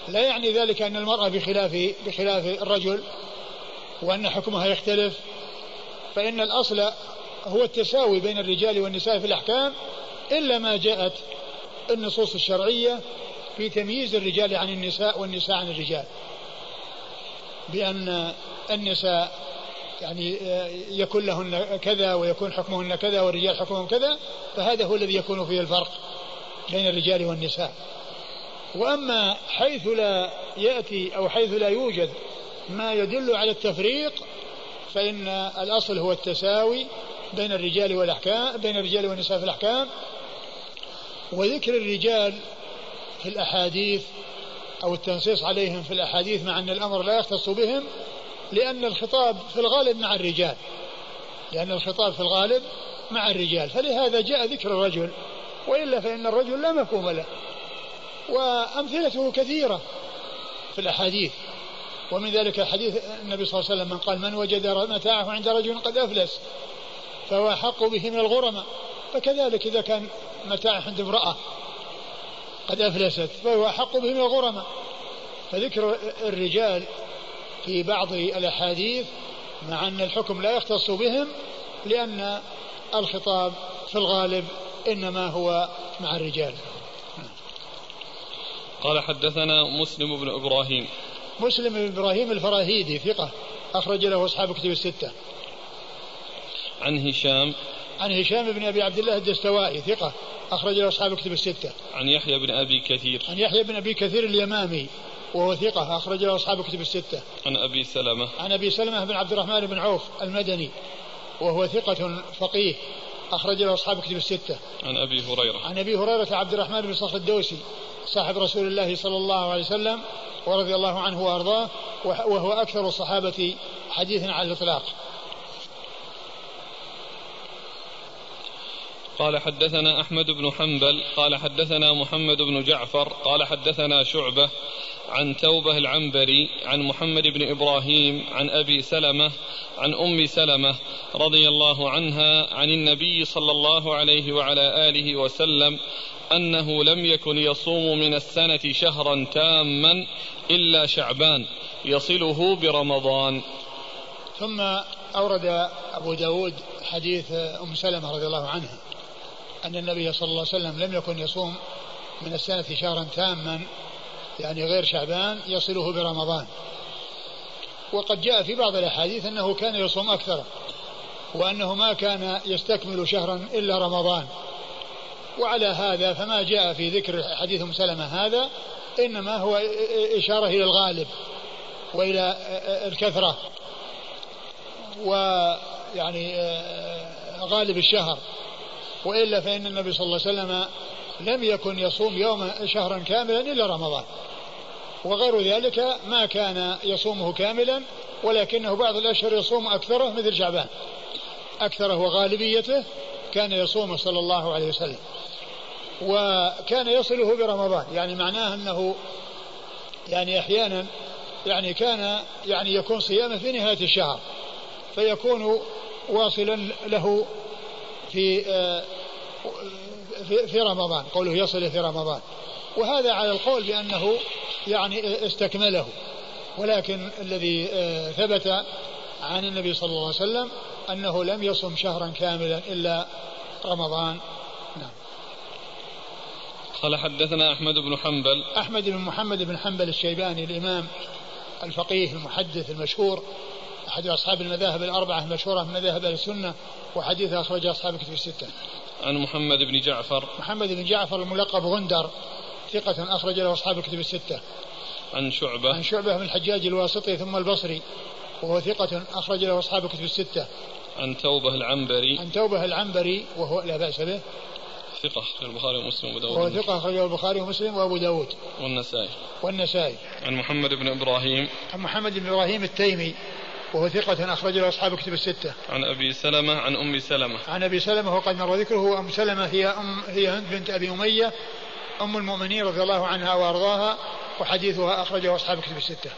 B: لا يعني ذلك أن المرأة بخلاف بخلاف الرجل وأن حكمها يختلف. فإن الأصل هو التساوي بين الرجال والنساء في الأحكام إلا ما جاءت النصوص الشرعية في تمييز الرجال عن النساء والنساء عن الرجال. بأن النساء يعني يكون لهن كذا ويكون حكمهن كذا والرجال حكمهم كذا فهذا هو الذي يكون فيه الفرق بين الرجال والنساء. وأما حيث لا يأتي أو حيث لا يوجد ما يدل على التفريق فإن الأصل هو التساوي بين الرجال والأحكام بين الرجال والنساء في الأحكام. وذكر الرجال في الأحاديث أو التنصيص عليهم في الأحاديث مع أن الأمر لا يختص بهم لأن الخطاب في الغالب مع الرجال. لأن الخطاب في الغالب مع الرجال. فلهذا جاء ذكر الرجل وإلا فإن الرجل لا مفهوم له. وأمثلته كثيرة في الأحاديث. ومن ذلك حديث النبي صلى الله عليه وسلم من قال من وجد متاعه عند رجل قد أفلس فهو أحق به من الغرماء. فكذلك إذا كان متاعه عند امرأة قد أفلست فهو أحق به من الغرماء. فذكر الرجال في بعض الأحاديث مع أن الحكم لا يختص بهم لأن الخطاب في الغالب إنما هو مع الرجال.
A: قال حدثنا مسلم بن إبراهيم.
B: مسلم بن إبراهيم الفراهيدي ثقة أخرج له أصحاب كتب الستة.
A: عن هشام
B: عن هشام بن أبي عبد الله الدستوائي ثقة أخرج له أصحاب الكتب الستة.
A: عن يحيى بن أبي كثير.
B: عن يحيى بن أبي كثير اليمامي وهو ثقة أخرج له أصحاب الكتب الستة.
A: عن أبي سلمة.
B: عن أبي سلمة بن عبد الرحمن بن عوف المدني وهو ثقة فقيه أخرج له أصحاب الكتب الستة.
A: عن أبي هريرة.
B: عن أبي هريرة عبد الرحمن بن صخر الدوسي صاحب رسول الله صلى الله عليه وسلم ورضي الله عنه وأرضاه وهو أكثر الصحابة حديثا على الإطلاق.
A: قال حدثنا أحمد بن حنبل قال حدثنا محمد بن جعفر قال حدثنا شعبة عن توبة العنبري عن محمد بن إبراهيم عن أبي سلمة عن أم سلمة رضي الله عنها عن النبي صلى الله عليه وعلى آله وسلم أنه لم يكن يصوم من السنة شهرا تاما إلا شعبان يصله برمضان.
B: ثم أورد أبو داود حديث أم سلمة رضي الله عنها. أن النبي صلى الله عليه وسلم لم يكن يصوم من السنة شهرا تاما يعني غير شعبان يصله برمضان. وقد جاء في بعض الأحاديث أنه كان يصوم أكثر وأنه ما كان يستكمل شهرا إلا رمضان. وعلى هذا فما جاء في ذكر حديث أم سلمة هذا إنما هو إشارة إلى الغالب وإلى الكثرة. ويعني غالب الشهر. وإلا فإن النبي صلى الله عليه وسلم لم يكن يصوم يوم شهرا كاملا إلا رمضان. وغير ذلك ما كان يصومه كاملا ولكنه بعض الأشهر يصوم أكثره مثل شعبان. أكثره وغالبيته كان يصوم صلى الله عليه وسلم. وكان يصله برمضان يعني معناه أنه يعني أحيانا يعني كان يعني يكون صيامه في نهاية الشهر فيكون واصلا له في آه، في, في رمضان. قوله يصل في رمضان. وهذا على القول بأنه يعني استكمله. ولكن الذي آه، ثبت عن النبي صلى الله عليه وسلم أنه لم يصم شهرا كاملا إلا رمضان. نعم.
A: قال حدثنا أحمد بن حنبل.
B: أحمد بن محمد بن حنبل الشيباني الإمام الفقيه المحدث المشهور أحد أصحاب المذاهب الأربعة المشهورة من مذاهب السنة وحديثه أخرج أصحاب الكتب الستة.
A: عن محمد بن جعفر.
B: محمد بن جعفر الملقب غندر ثقة أخرج له أصحاب الكتب الستة.
A: عن شعبة.
B: عن شعبة بن الحجاج الواسطي ثم البصري وهو ثقة أخرج له أصحاب الكتب الستة.
A: عن توبة العنبري.
B: عن توبة العنبري وهو لا بأس به.
A: ثقة البخاري ومسلم وأبو
B: وهو
A: داود
B: ثقة أخرجه البخاري ومسلم وأبو داود.
A: والنسائي.
B: والنسائي.
A: عن محمد بن إبراهيم.
B: عن محمد بن إبراهيم التيمي. وهو ثقة أخرج له أصحاب الكتب الستة.
A: عن أبي سلمة عن أم سلمة.
B: عن أبي سلمة وقد مر ذكره وأم سلمة هي أم هي هند بنت أبي أمية أم المؤمنين رضي الله عنها وأرضاها وحديثها أخرجه أصحاب الكتب الستة.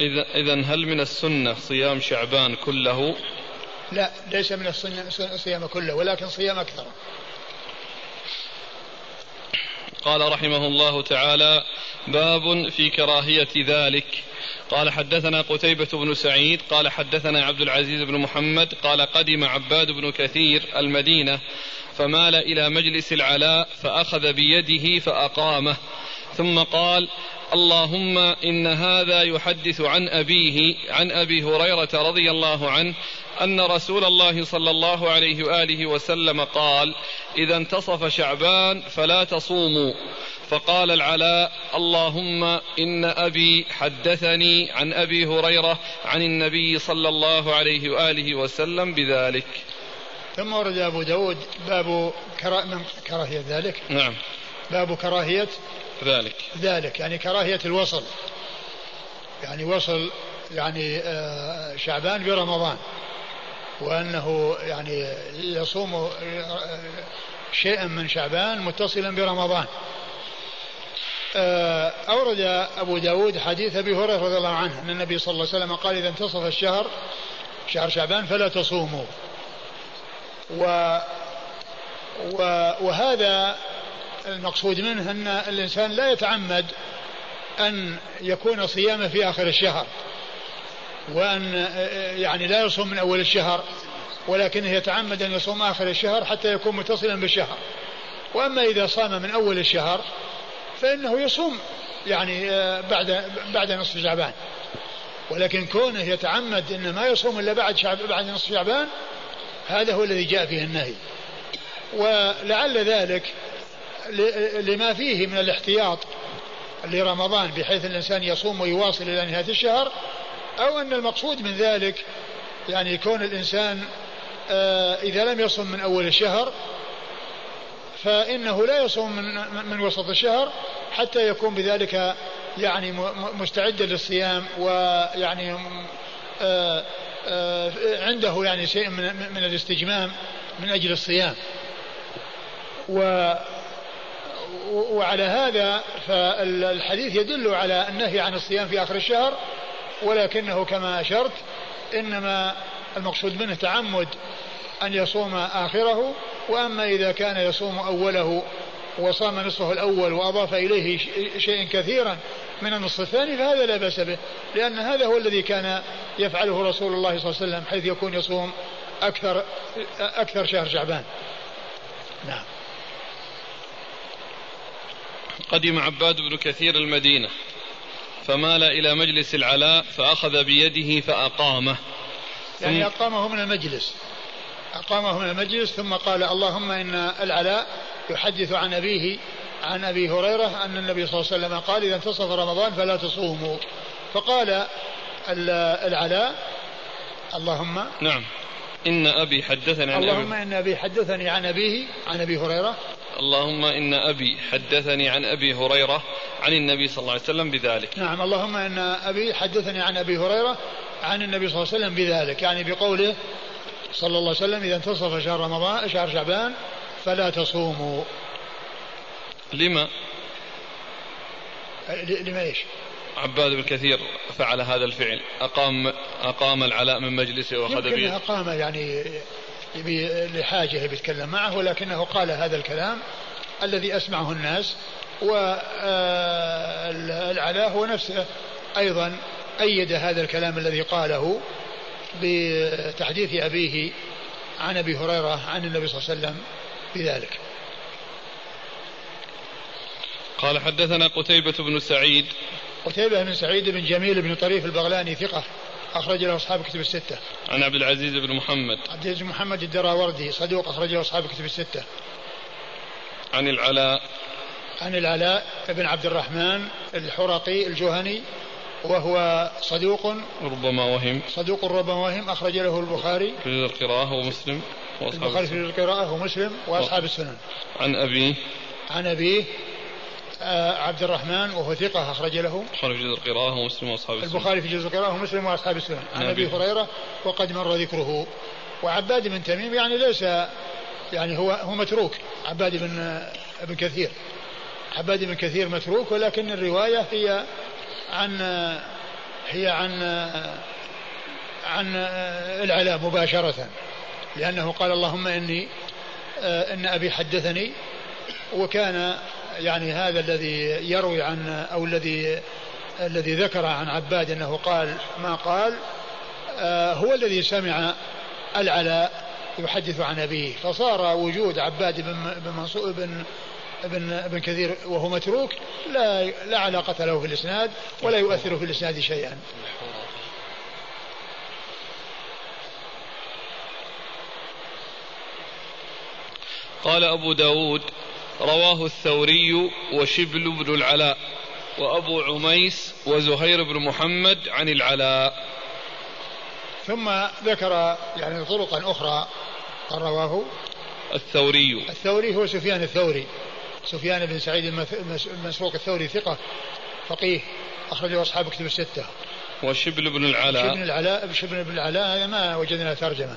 A: إذا إذا هل من السنة صيام شعبان كله؟
B: لا ليس من الصن- الصيام كله ولكن صيام أكثر.
A: قال رحمه الله تعالى باب في كراهية ذلك. قال حدثنا قتيبة بن سعيد قال حدثنا عبد العزيز بن محمد قال قدم عباد بن كثير المدينة فمال إلى مجلس العلاء فأخذ بيده فأقامه. ثم قال اللهم إن هذا يحدث عن أبيه عن أبي هريرة رضي الله عنه أن رسول الله صلى الله عليه وآله وسلم قال إذا انتصف شعبان فلا تصوموا. فقال العلاء اللهم إن أبي حدثني عن أبي هريرة عن النبي صلى الله عليه وآله وسلم بذلك.
B: ثم ورد أبو داود باب كرا... من كراهية ذلك؟
A: نعم.
B: باب كراهية
A: ذلك.
B: ذلك يعني كراهية الوصل. يعني وصل يعني آه، شعبان برمضان. وأنه يعني يصوم شيئا من شعبان متصلا برمضان. آه، أورد أبو داود حديث أبي هريرة رضي الله عنه أن النبي صلى الله عليه وسلم قال إذا انتصف الشهر شهر شعبان فلا تصوموا. و و وهذا المقصود منه أن الإنسان لا يتعمد أن يكون صيامه في آخر الشهر. وأن يعني لا يصوم من أول الشهر ولكنه يتعمد أن يصوم آخر الشهر حتى يكون متصلا بالشهر. وأما إذا صام من أول الشهر فإنه يصوم يعني آه، بعد بعد نصف شعبان. ولكن كونه يتعمد أن ما يصوم إلا بعد شعب بعد نصف شعبان هذا هو الذي جاء فيه النهي. ولعل ذلك لما فيه من الاحتياط لرمضان بحيث الإنسان يصوم ويواصل إلى نهاية الشهر أو أن المقصود من ذلك يعني كون الإنسان آه، إذا لم يصم من أول الشهر فإنه لا يصوم من, من وسط الشهر حتى يكون بذلك يعني مستعدا للصيام ويعني آه، آه، عنده يعني شيء من, من الاستجمام من أجل الصيام. و وعلى هذا فالحديث يدل على النهي عن الصيام في آخر الشهر ولكنه كما أشرت إنما المقصود منه تعمد أن يصوم آخره وأما إذا كان يصوم أوله وصام نصفه الأول وأضاف إليه ش- شيء كثيرا من النصف الثاني فهذا لا بأس به لأن هذا هو الذي كان يفعله رسول الله صلى الله عليه وسلم حيث يكون يصوم أكثر أكثر شهر شعبان. نعم.
A: قدم عباد بن كثير المدينة. فمال إلى مجلس العلاء فأخذ بيده فأقامه.
B: يعني أقامه من المجلس. أقامه من المجلس ثم قال اللهم إن العلاء يحدث عن أبيه عن أبي هريرة أن النبي صلى الله عليه وسلم قال إذا انتصف رمضان فلا تصوموا فقال ال- العلاء اللهم
A: نعم. إن أبي حدثني عن
B: اللهم
A: أبي
B: إن أبي حدثني عن أبيه عن أبي هريرة
A: اللهم إن أبي حدثني عن أبي هريرة عن النبي صلى الله عليه وسلم بذلك.
B: نعم اللهم إن أبي حدثني عن أبي هريرة عن النبي صلى الله عليه وسلم بذلك. يعني بقوله صلى الله عليه وسلم إذا انتصف شهر رمضان شهر شعبان فلا تصوموا.
A: لما؟
B: لما إيش؟
A: عباد بن كثير فعل هذا الفعل. أقام أقام العلاء من مجلسه وأخذ
B: يمكن
A: بيده.
B: أقام يعني لحاجة بيتكلم معه ولكنه قال هذا الكلام الذي أسمعه الناس والعلاء هو نفسه أيضا أيد هذا الكلام الذي قاله بتحديث أبيه عن أبي هريرة عن النبي صلى الله عليه وسلم بذلك.
A: قال حدثنا قتيبة بن سعيد.
B: قتيبة بن سعيد بن جميل بن طريف البغلاني ثقة. أخرج له أصحاب كتب الستة.
A: عن عبد العزيز بن محمد.
B: عبد العزيز بن محمد الدراوردي صدوق أخرج له أصحاب كتب الستة.
A: عن العلاء.
B: عن العلاء بن عبد الرحمن الحرقي الجهني وهو صدوق
A: ربما وهم
B: صدوق ربما وهم أخرج له البخاري
A: في القراءة ومسلم
B: البخاري في القراءة ومسلم وأصحاب السنن.
A: عن أبيه.
B: عن أبيه عبد الرحمن وهو ثقة أخرج له.
A: البخاري في جزء القراءة ومسلم وأصحاب السنن
B: البخاري في جزء القراءة ومسلم وأصحاب السنن عن أبي هريرة وقد مر ذكره. وعباد بن تميم يعني ليس يعني هو هو متروك. عباد بن بن كثير. عباد بن كثير متروك ولكن الرواية هي عن هي عن عن العلاء مباشرة. لأنه قال اللهم إني آه، إن أبي حدثني وكان يعني هذا الذي يروي عن أو الذي الذي ذكر عن عباد أنه قال ما قال آه، هو الذي سمع العلاء يحدث عن أبيه فصار وجود عباد بن بن بن ابن ابن كثير وهو متروك لا لا علاقة له في الإسناد ولا يؤثر في الإسناد شيئا.
A: قال أبو داود رواه الثوري وشبل بن العلاء وأبو عميس وزهير بن محمد عن العلاء.
B: ثم ذكر يعني طرقا أخرى رواه
A: الثوري.
B: الثوري هو سفيان الثوري. سفيان بن سعيد المسروق الثوري ثقة فقيه أخرجه أصحاب كتب الستة.
A: وشبل بن العلاء.
B: شبل العلاء شبل بن العلاء هذا ما وجدنا ترجمة.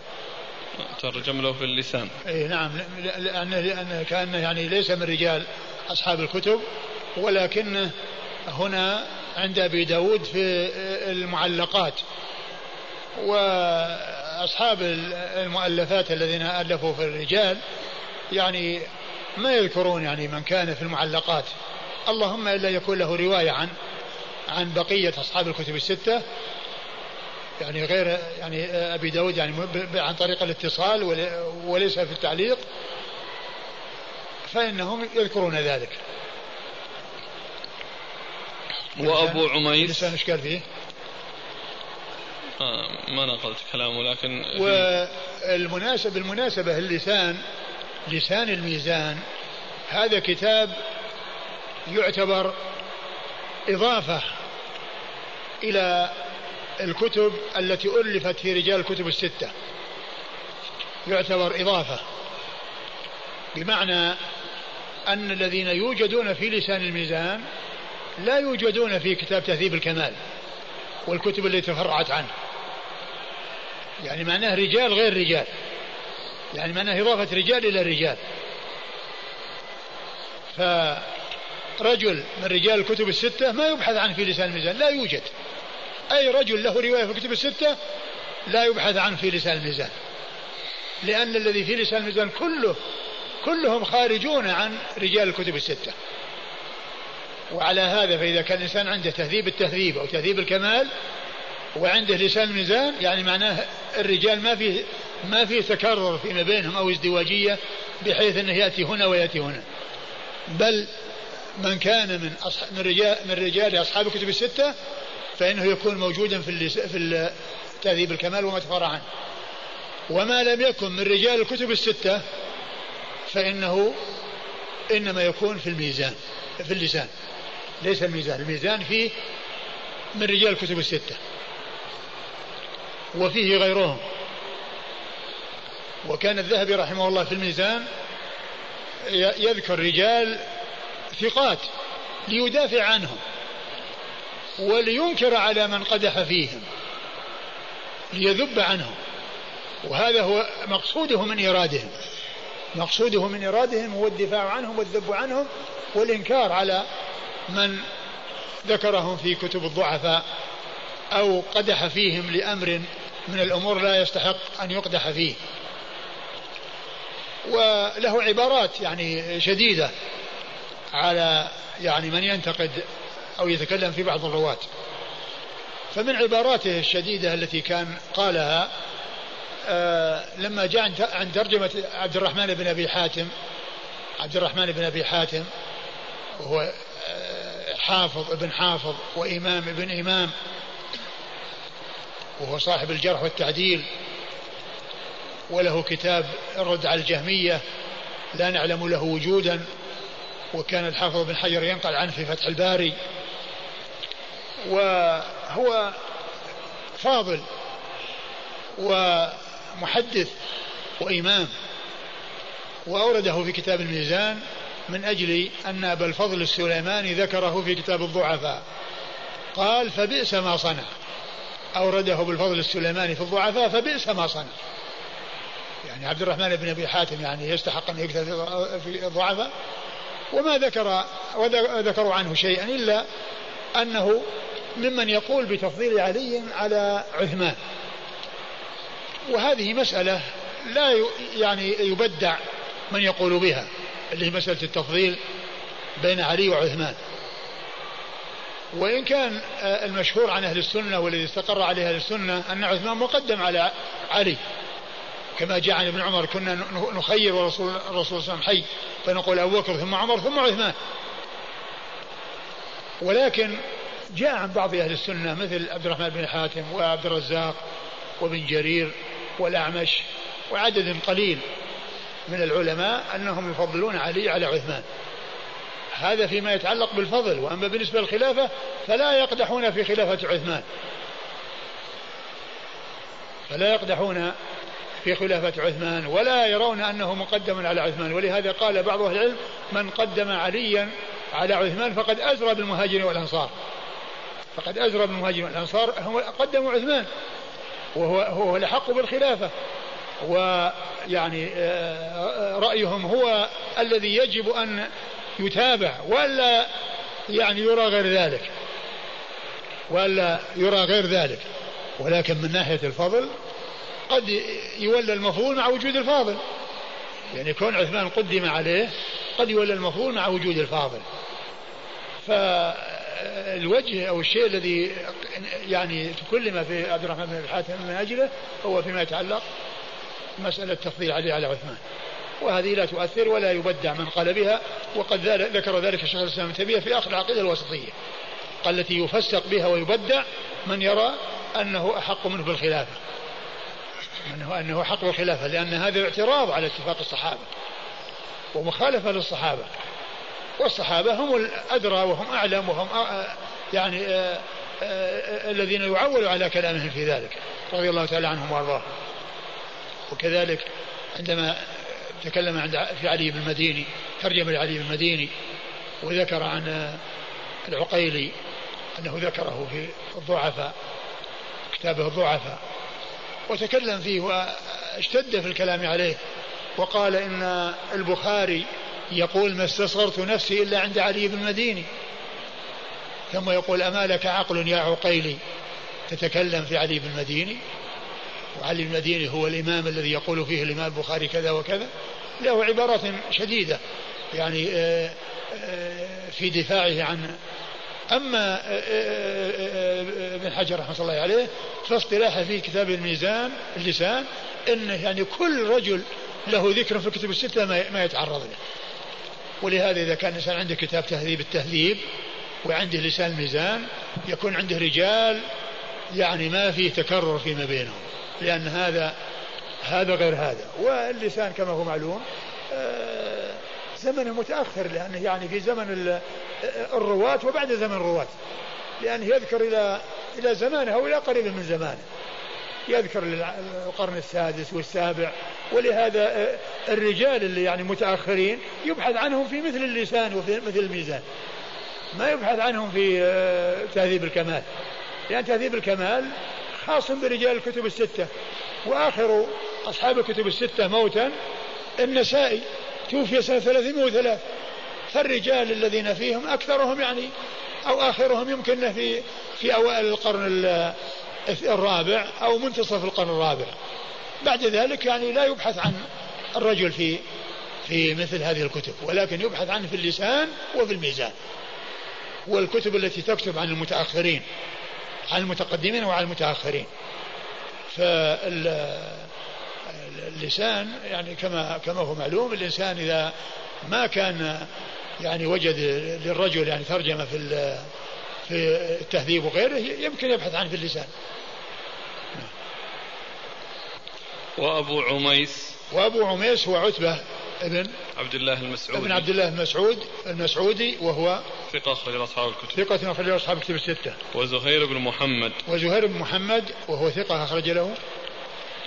A: ترجم له في اللسان.
B: اي نعم. لأنه, لأنه كأنه يعني ليس من رجال أصحاب الكتب ولكنه هنا عند أبي داود في المعلقات. وأصحاب المؤلفات الذين ألفوا في الرجال يعني ما يذكرون يعني من كان في المعلقات. اللهم إلا يكون له رواية عن عن بقية أصحاب الكتب الستة يعني غير يعني أبي داود يعني عن طريق الاتصال وليس في التعليق فإنهم يذكرون ذلك
A: وأبو عميس
B: إيش قال فيه؟
A: آه ما نقلت كلامه لكن
B: والمناسبة بالمناسبة اللسان لسان الميزان هذا كتاب يعتبر إضافة إلى الكتب التي ألفت في رجال الكتب الستة. يعتبر إضافة. بمعنى أن الذين يوجدون في لسان الميزان لا يوجدون في كتاب تهذيب الكمال والكتب التي تفرعت عنه. يعني معناه رجال غير رجال. يعني معناه إضافة رجال إلى رجال. فرجل من رجال الكتب الستة ما يبحث عنه في لسان الميزان لا يوجد. أي رجل له رواية في الكتب الستة لا يبحث عنه في لسان الميزان. لأن الذي في لسان الميزان كله كلهم خارجون عن رجال الكتب الستة. وعلى هذا فإذا كان الإنسان عنده تهذيب التهذيب أو تهذيب الكمال وعنده لسان الميزان يعني معناه الرجال ما في ما في تكرر فيما بينهم أو ازدواجية بحيث أنه يأتي هنا ويأتي هنا. بل من كان من من رجال من رجال أصحاب الكتب الستة فإنه يكون موجودا في في تهذيب الكمال وما تفرع عنه. وما لم يكن من رجال الكتب الستة فإنه إنما يكون في الميزان في اللسان. ليس الميزان الميزان فيه من رجال الكتب الستة. وفيه غيرهم. وكان الذهبي رحمه الله في الميزان يذكر رجال ثقات ليدافع عنهم. ولينكر على من قدح فيهم ليذب عنهم. وهذا هو مقصوده من إرادهم. مقصوده من إرادهم هو الدفاع عنهم والذب عنهم والإنكار على من ذكرهم في كتب الضعفاء أو قدح فيهم لأمر من الأمور لا يستحق أن يقدح فيه. وله عبارات يعني شديدة على يعني من ينتقد أو يتكلم في بعض الرواة. فمن عباراته الشديدة التي كان قالها آه لما جاء عن ترجمة عبد الرحمن بن أبي حاتم عبد الرحمن بن أبي حاتم وهو آه حافظ ابن حافظ وإمام ابن إمام وهو صاحب الجرح والتعديل وله كتاب الرد على الجهمية لا نعلم له وجودا وكان الحافظ بن حجر ينقل عنه في فتح الباري. وهو فاضل ومحدث وإمام وأورده في كتاب الميزان من أجل أن أبا الفضل السليماني ذكره في كتاب الضعفاء. قال فبئس ما صنع. أورده بالفضل السليماني في الضعفاء فبئس ما صنع. يعني عبد الرحمن بن أبي حاتم يعني يستحق أن يكتب في الضعفاء. وما ذكر وذكروا عنه شيئا إلا أنه ممن يقول بتفضيل علي على عثمان. وهذه مسألة لا يعني يبدع من يقول بها اللي هي مسألة التفضيل بين علي وعثمان. وإن كان المشهور عن أهل السنة والذي استقر عليه أهل السنة أن عثمان مقدم على علي. كما جاء عن ابن عمر كنا نخير ورسول الرسول صلى الله عليه وسلم حي فنقول أبو بكر ثم عمر ثم عثمان. ولكن جاء عن بعض أهل السنة مثل عبد الرحمن بن حاتم وعبد الرزاق وابن جرير والأعمش وعدد قليل من العلماء أنهم يفضلون علي على عثمان. هذا فيما يتعلق بالفضل وأما بالنسبة للخلافة فلا يقدحون في خلافة عثمان. فلا يقدحون في خلافة عثمان ولا يرون أنه مقدم على عثمان. ولهذا قال بعض أهل العلم من قدم عليا على عثمان فقد أزرى بالمهاجرين والأنصار. فقد أزرى بالمهاجرين والأنصار. هو قدموا عثمان. وهو هو الأحق بالخلافة. ويعني آه، رأيهم هو الذي يجب أن يتابع ولا يعني يرى غير ذلك. ولا يرى غير ذلك. ولكن من ناحية الفضل قد يولى المفضول مع وجود الفاضل. يعني كون عثمان قدم عليه قد يولى المفضول مع وجود الفاضل. فالوجه أو الشيء الذي يعني تكلم في عبد الرحمن بن الحاتم من أجله هو فيما يتعلق مسألة تفضيل علي على عثمان. وهذه لا تؤثر ولا يبدع من قال بها وقد ذكر ذلك الشيخ الإسلام ابن تيمية في آخر العقيدة الوسطية التي يفسق بها ويبدع من يرى أنه أحق منه بالخلافة. أنه أنه حق الخلافة لأن هذا اعتراض على اتفاق الصحابة ومخالفة للصحابة. والصحابة هم الأدرى وهم أعلم وهم يعني آآ آآ الذين يعول على كلامهم في ذلك رضي الله تعالى عنهم وأرضاهم. وكذلك عندما تكلم عند في علي بن المديني ترجم لعلي بن المديني وذكر عن العقيلي أنه ذكره في الضعفاء كتابه الضعفاء وتكلم فيه واشتد في الكلام عليه وقال إن البخاري يقول ما استصغرت نفسي إلا عند علي بن المديني. ثم يقول أما لك عقل يا عقيلي؟ تتكلم في علي بن المديني. وعلي بن المديني هو الإمام الذي يقول فيه الإمام البخاري كذا وكذا. له عبارات شديدة. يعني آه، آه، في دفاعه عن أما آه، ابن حجر رحمة الله عليه فاصطلاحه في كتاب الميزان اللسان أنه يعني كل رجل له ذكر في الكتب الستة ما يتعرض له. ولهذا إذا كان الإنسان عنده كتاب تهذيب التهذيب وعنده لسان الميزان يكون عنده رجال يعني ما في تكرر فيما بينهم لأن هذا هذا غير هذا. واللسان كما هو معلوم زمن متأخر لأنه يعني في زمن الرواة وبعد زمن الرواة لأنه يذكر إلى إلى زمانه أو إلى قريب من زمانه. يذكر القرن السادس والسابع. ولهذا الرجال اللي يعني متأخرين يبحث عنهم في مثل اللسان وفي مثل الميزان. ما يبحث عنهم في تهذيب الكمال. لأن تهذيب الكمال خاص برجال الكتب الستة. وآخر أصحاب الكتب الستة موتا النسائي. توفي سنة 303 فالرجال الذين فيهم أكثرهم يعني أو آخرهم يمكن في في أوائل القرن الرابع أو منتصف القرن الرابع. بعد ذلك يعني لا يبحث عن الرجل في في مثل هذه الكتب ولكن يبحث عنه في اللسان وفي الميزان. والكتب التي تكتب عن المتأخرين عن المتقدمين وعن المتأخرين. فاللسان يعني كما كما هو معلوم الإنسان إذا ما كان يعني وجد للرجل يعني ترجمة في في التهذيب وغيره يمكن يبحث عنه في اللسان
A: وأبو عميس.
B: وأبو عميس هو عتبة ابن
A: عبد الله المسعودي.
B: ابن عبد الله المسعود المسعودي وهو
A: ثقة أخرج أصحاب الكتب.
B: ثقة أخرج أصحاب الكتب الستة.
A: وزهير بن محمد.
B: وزهير بن محمد وهو ثقة أخرج له.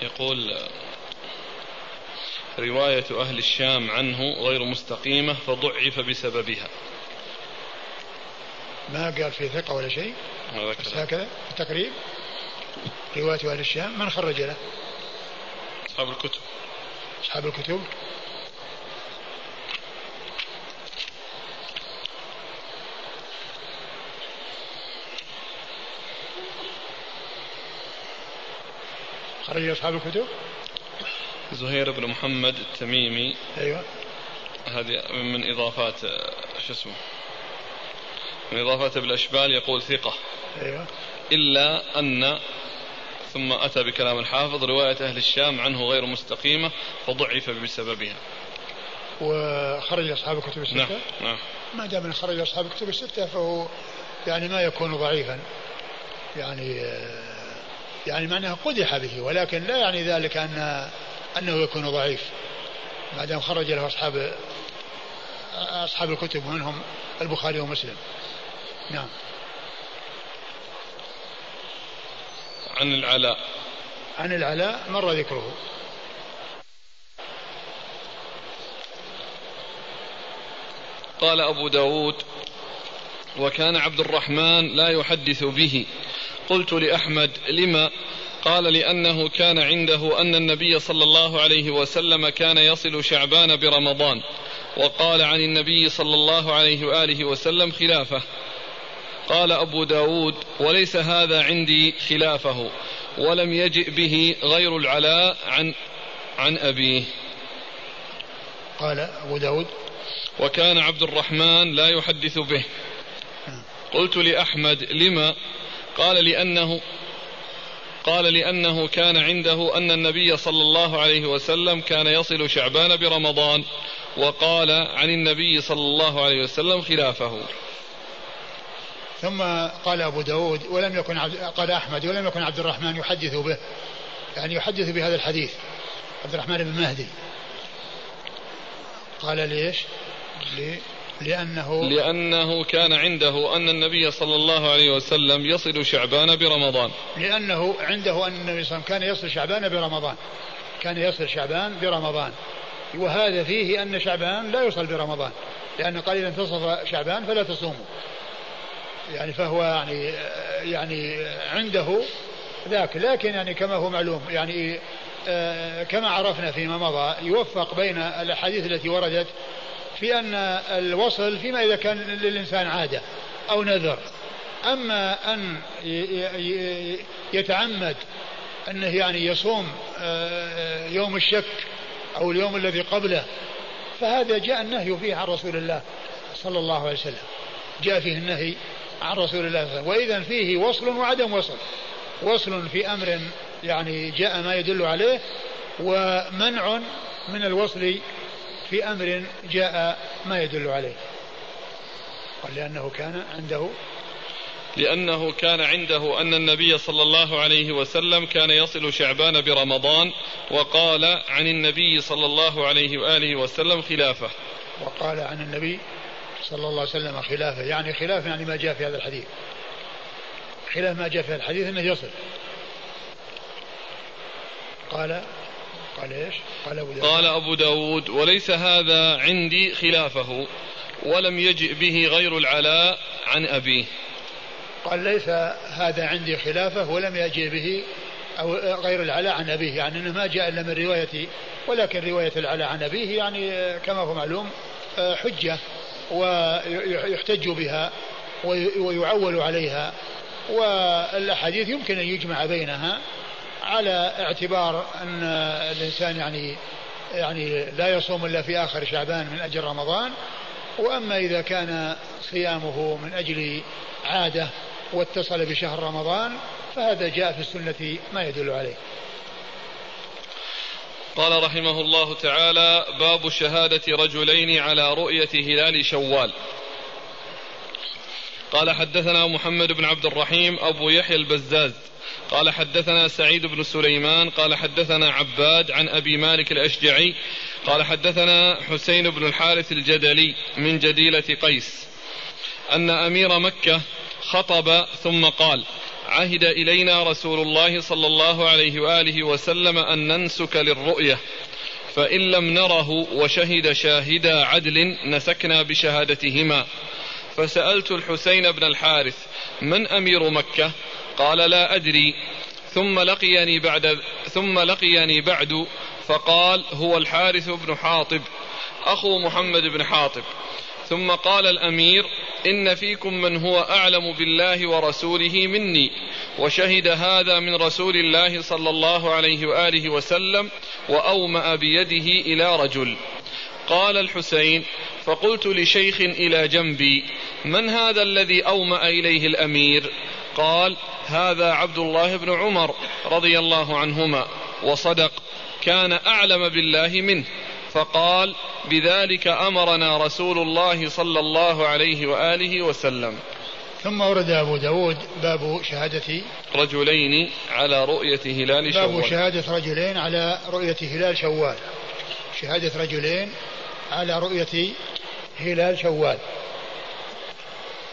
A: يقول رواية أهل الشام عنه غير مستقيمة فضعف بسببها.
B: ما قال في ثقة ولا شيء. بس هكذا التقريب رواية أهل الشام من خرج له؟
A: أصحاب الكتب.
B: أصحاب الكتب. خرج أصحاب الكتب؟
A: زهير بن محمد التميمي.
B: أيوة.
A: هذه من إضافات شو اسمه؟ من إضافات ابن الأشبال يقول ثقة.
B: أيوة.
A: إلا أن ثم أتى بكلام الحافظ رواية أهل الشام عنه غير مستقيمة فضعف بسببها.
B: وخرج أصحاب الكتب الستة؟
A: نعم نعم.
B: ما دام خرج أصحاب الكتب الستة فهو يعني ما يكون ضعيفا. يعني يعني معناه قدح به ولكن لا يعني ذلك أن أنه يكون ضعيف. ما دام خرج له أصحاب أصحاب الكتب منهم البخاري ومسلم. نعم.
A: عن العلاء.
B: عن العلاء مر ذكره.
A: قال أبو داود وكان عبد الرحمن لا يحدث به. قلت لأحمد لما؟ قال لأنه كان عنده أن النبي صلى الله عليه وسلم كان يصل شعبان برمضان وقال عن النبي صلى الله عليه وآله وسلم خلافه. قال أبو داود وليس هذا عندي خلافه ولم يجئ به غير العلاء عن عن أبيه.
B: قال أبو داود
A: وكان عبد الرحمن لا يحدث به. قلت لأحمد لما؟ قال لأنه قال لأنه كان عنده أن النبي صلى الله عليه وسلم كان يصل شعبان برمضان وقال عن النبي صلى الله عليه وسلم خلافه.
B: ثم قال أبو داود ولم يكن عبد قال أحمد ولم يكن عبد الرحمن يحدث به يعني يحدث بهذا الحديث عبد الرحمن بن مهدي. قال ليش؟ لأنه
A: لأنه كان عنده أن النبي صلى الله عليه وسلم يصل شعبان برمضان.
B: لأنه عنده أن النبي صلى الله عليه وسلم كان يصل شعبان برمضان. كان يصل شعبان برمضان. وهذا فيه أن شعبان لا يصل برمضان لأنه قال إذا انتصف شعبان فلا تصوموا. يعني فهو يعني يعني عنده ذاك لكن يعني كما هو معلوم يعني آه، كما عرفنا فيما مضى يوفق بين الأحاديث التي وردت في أن الوصل فيما إذا كان للإنسان عادة أو نذر. أما أن يتعمد أنه يعني يصوم آه، يوم الشك أو اليوم الذي قبله فهذا جاء النهي فيه عن رسول الله صلى الله عليه وسلم. جاء فيه النهي عن رسول الله صلى الله عليه وسلم. وإذا فيه وصل وعدم وصل. وصل في أمر يعني جاء ما يدل عليه ومنع من الوصل في أمر جاء ما يدل عليه. قال لأنه كان عنده
A: لأنه كان عنده أن النبي صلى الله عليه وسلم كان يصل شعبان برمضان وقال عن النبي صلى الله عليه وآله وسلم خلافه.
B: وقال عن النبي صلى الله عليه وسلم خلافه. يعني خلاف يعني ما جاء في هذا الحديث. خلاف ما جاء في هذا الحديث إنه يصل. قال قال إيش؟
A: قال أبو داود. قال أبو داود وليس هذا عندي خلافه ولم يجئ به غير العلاء عن أبيه.
B: قال ليس هذا عندي خلافه ولم يجئ به أو غير العلاء عن أبيه. يعني أنه ما جاء إلا من رواية ولكن رواية العلاء عن أبيه يعني كما هو معلوم حجة. ويحتج بها ويعول عليها. والأحاديث يمكن أن يجمع بينها على اعتبار أن الإنسان يعني يعني لا يصوم إلا في آخر شعبان من أجل رمضان. وأما إذا كان صيامه من أجل عادة واتصل بشهر رمضان فهذا جاء في السنة ما يدل عليه.
A: قال رحمه الله تعالى باب شهادة رجلين على رؤية هلال شوال. قال حدثنا محمد بن عبد الرحيم أبو يحيى البزاز. قال حدثنا سعيد بن سليمان. قال حدثنا عباد عن أبي مالك الأشجعي. قال حدثنا حسين بن الحارث الجدلي من جديلة قيس. أن أمير مكة خطب ثم قال عهد إلينا رسول الله صلى الله عليه وآله وسلم أن ننسك للرؤية. فإن لم نره وشهد شاهدا عدل نسكنا بشهادتهما. فسألت الحسين بن الحارث من أمير مكة؟ قال لا أدري. ثم لقيني بعد ثم لقيني بعد فقال هو الحارث بن حاطب أخو محمد بن حاطب. ثم قال الأمير إن فيكم من هو أعلم بالله ورسوله مني وشهد هذا من رسول الله صلى الله عليه وآله وسلم وأومأ بيده إلى رجل. قال الحسين فقلت لشيخ إلى جنبي من هذا الذي أومأ إليه الأمير؟ قال هذا عبد الله بن عمر رضي الله عنهما وصدق كان أعلم بالله منه. فقال بذلك أمرنا رسول الله صلى الله عليه وآله وسلم.
B: ثم ورد أبو داود باب شهادة
A: رجلين على رؤية هلال شوال.
B: باب شهادة رجلين على رؤية هلال شوال. شهادة رجلين على رؤية هلال شوال.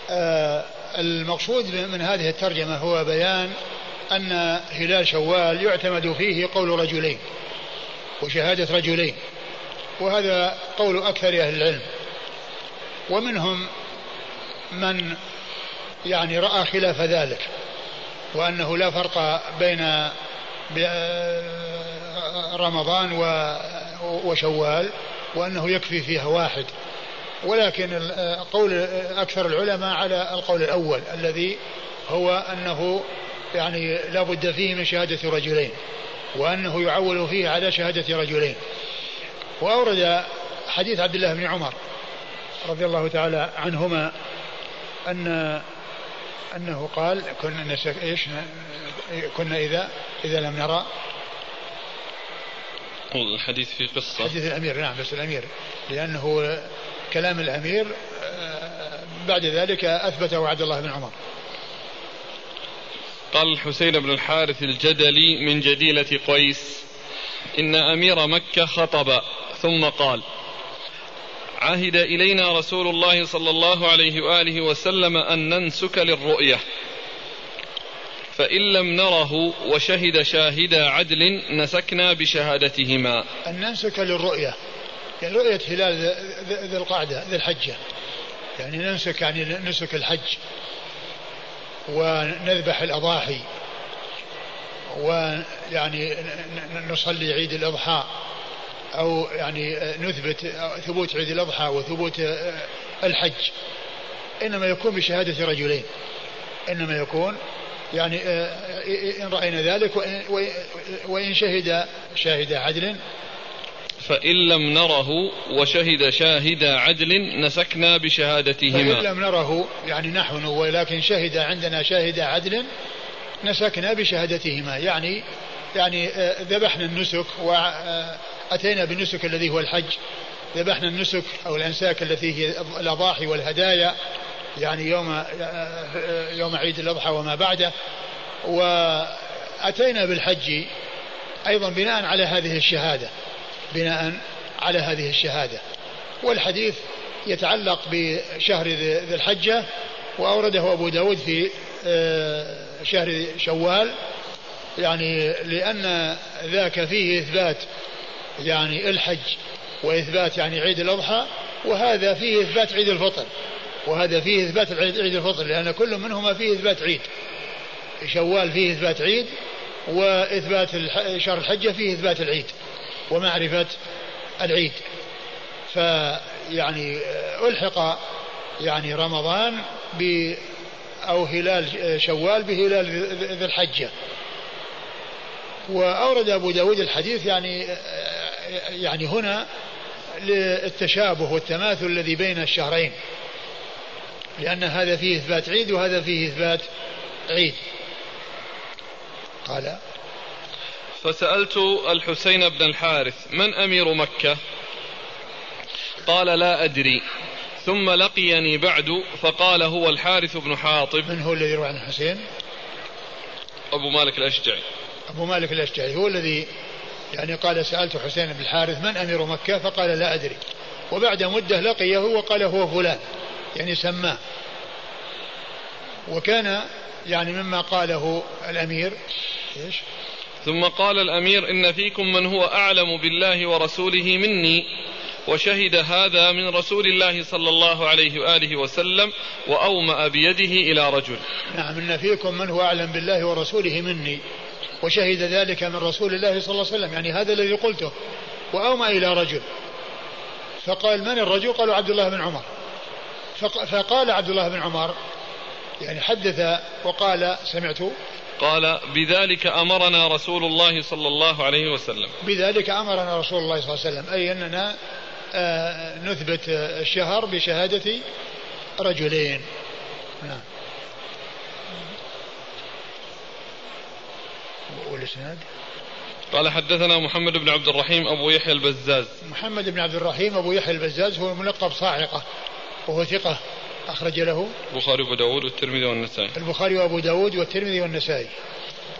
B: آه المقصود من هذه الترجمة هو بيان أن هلال شوال يعتمد فيه قول رجلين وشهادة رجلين. وهذا قول أكثر أهل العلم. ومنهم من يعني رأى خلاف ذلك وأنه لا فرق بين رمضان وشوال وأنه يكفي فيها واحد. ولكن قول أكثر العلماء على القول الأول الذي هو أنه يعني لا بد فيه من شهادة رجلين وأنه يعول فيه على شهادة رجلين. وأورد حديث عبد الله بن عمر رضي الله تعالى عنهما أن أنه قال كنا إيش كنا إذا إذا لم نرى.
A: الحديث في قصة.
B: حديث الأمير نعم بس الأمير. لأنه كلام الأمير بعد ذلك أثبته عبد الله بن عمر.
A: قال الحسين بن الحارث الجدلي من جديلة قيس إن أمير مكة خطب. ثم قال عهد إلينا رسول الله صلى الله عليه وآله وسلم أن ننسك للرؤية فإن لم نره وشهد شاهدا عدل نسكنا بشهادتهما.
B: أن ننسك للرؤية يعني رؤية هلال ذي القعدة ذي الحجة. يعني ننسك يعني نسك الحج ونذبح الأضاحي ويعني نصلي عيد الأضحى أو يعني نثبت ثبوت عيد الأضحى وثبوت الحج. إنما يكون بشهادة رجلين. إنما يكون يعني إن رأينا ذلك وإن شهد شاهد عدل.
A: فإن لم نره وشهد شاهد عدل نسكنا بشهادتهما.
B: فإن لم نره يعني نحن ولكن شهد عندنا شاهد عدل نسكنا بشهادتهما. يعني يعني ذبحنا النسك أتينا بالنسك الذي هو الحج. ذبحنا النسك أو الأنساك التي هي الأضاحي والهدايا يعني يوم يوم عيد الأضحى وما بعده. وأتينا بالحج أيضا بناء على هذه الشهادة بناء على هذه الشهادة. والحديث يتعلق بشهر ذي الحجة وأورده أبو داود في آه، شهر شوال. يعني لأن ذاك فيه إثبات يعني الحج وإثبات يعني عيد الأضحى وهذا فيه إثبات عيد الفطر وهذا فيه إثبات عيد الفطر لأن كل منهما فيه إثبات عيد. شوال فيه إثبات عيد وإثبات شهر الحجة فيه إثبات العيد ومعرفة العيد. فيعني ألحق يعني رمضان ب أو هلال شوال بهلال ذي الحجة. وأورد أبو داود الحديث يعني يعني هنا للتشابه والتماثل الذي بين الشهرين. لأن هذا فيه إثبات عيد وهذا فيه إثبات عيد. قال
A: فسألت الحسين بن الحارث من أمير مكة؟ قال لا أدري. ثم لقيني بعد فقال هو الحارث بن حاطب.
B: من هو الذي يروي عن الحسين؟
A: أبو مالك الأشجعي.
B: أبو مالك الأشجعي. هو الذي يعني قال سألت حسين بن الحارث من أمير مكة؟ فقال لا أدري. وبعد مدة لقيه وقال هو فلان. يعني سماه. وكان يعني مما قاله الأمير إيش؟
A: ثم قال الأمير إن فيكم من هو أعلم بالله ورسوله مني وشهد هذا من رسول الله صلى الله عليه وآله وسلم وأومأ بيده إلى رجل.
B: نعم إن فيكم من هو أعلم بالله ورسوله مني. وشهد ذلك من رسول الله صلى الله عليه وسلم. يعني هذا الذي قلته. وأومأ إلى رجل. فقال من الرجل؟ قالوا عبد الله بن عمر. فقال عبد الله بن عمر يعني حدث وقال سمعت.
A: قال بذلك أمرنا رسول الله صلى الله عليه وسلم.
B: بذلك أمرنا رسول الله صلى الله عليه وسلم. أي أننا آه، نثبت الشهر بشهادة رجلين. نعم. والإسناد
A: قال حدثنا محمد بن عبد الرحيم أبو يحيى البزاز.
B: محمد بن عبد الرحيم أبو يحيى البزاز هو ملقب صاعقة وهو ثقة أخرج له.
A: البخاري وأبو داود والترمذي والنسائي.
B: البخاري وأبو داود والترمذي والنسائي.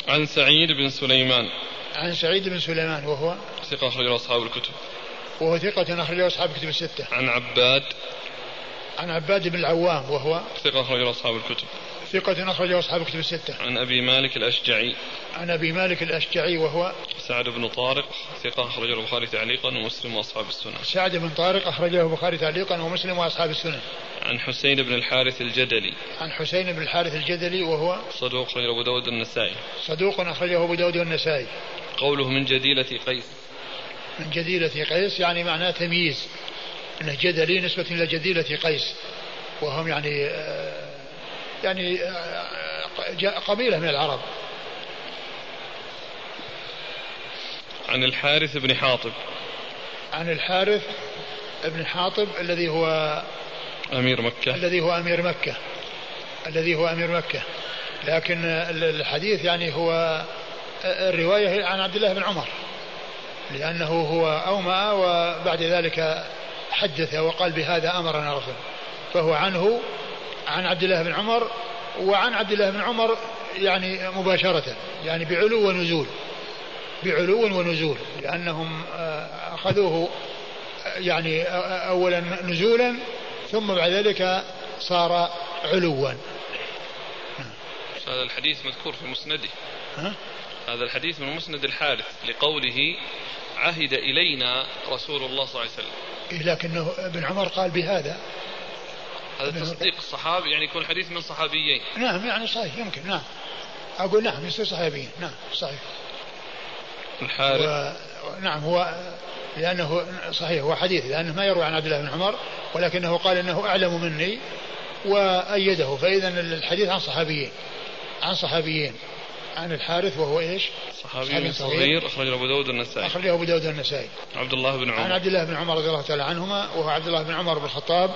A: عن سعيد بن سليمان.
B: عن سعيد بن سليمان وهو؟
A: ثقة أخرج له أصحاب الكتب.
B: وهو ثقة أخرج له أصحاب الكتب الستة.
A: عن عباد.
B: عن عباد بن العوام وهو؟
A: ثقة أخرج له أصحاب الكتب.
B: ثقة أخرجه أصحاب الكتب الستة.
A: عن أبي مالك الأشجعي.
B: عن أبي مالك الأشجعي وهو
A: سعد بن طارق ثقة أخرجه البخاري تعليقا ومسلم وأصحاب السنن.
B: سعد بن طارق أخرجه البخاري تعليقا ومسلم وأصحاب السنن.
A: عن حسين بن الحارث الجدلي.
B: عن حسين بن الحارث الجدلي وهو
A: صدوق أخرجه أبو داود النسائي.
B: صدوق أخرجه أبو داود النسائي.
A: قوله من جديلة قيس.
B: من جديلة قيس يعني معناه تمييز. أنه جدلي نسبة إلى جديلة قيس. وهم يعني آه، يعني آه، قبيلة من العرب.
A: عن الحارث بن حاطب.
B: عن الحارث بن حاطب الذي هو
A: أمير مكة.
B: الذي هو أمير مكة. الذي هو أمير مكة. لكن الحديث يعني هو الرواية عن عبد الله بن عمر. لأنه هو أومأ وبعد ذلك حدث وقال بهذا أمرنا رسول فهو عنه عن عبد الله بن عمر وعن عبد الله بن عمر يعني مباشرة يعني بعلو ونزول بعلو ونزول لأنهم آه، أخذوه يعني أولا نزولا ثم بعد ذلك صار علوا.
A: هذا الحديث مذكور في مسنده.
B: ها؟
A: هذا الحديث من مسند الحارث لقوله عهد إلينا رسول الله صلى الله عليه وسلم.
B: إيه لكنه ابن عمر قال بهذا.
A: هذا تصديق الصحابي يعني يكون حديث من صحابيين.
B: نعم يعني صحيح يمكن نعم. أقول نعم يصير صحابيين. نعم صحيح.
A: الحارث.
B: و... نعم هو لأنه صحيح هو حديث لأنه ما يروي عن عبد الله بن عمر ولكنه قال إنه أعلم مني وأيده. فإذا الحديث عن صحابيين عن صحابيين عن الحارث وهو إيش؟
A: صحابي صغير أخرجه أبو داود النسائي.
B: أخرجه أبو داود النسائي.
A: عبد الله بن عمر.
B: عن عبد الله بن عمر رضي الله تعالى عنهما وهو عبد الله بن عمر بن الخطاب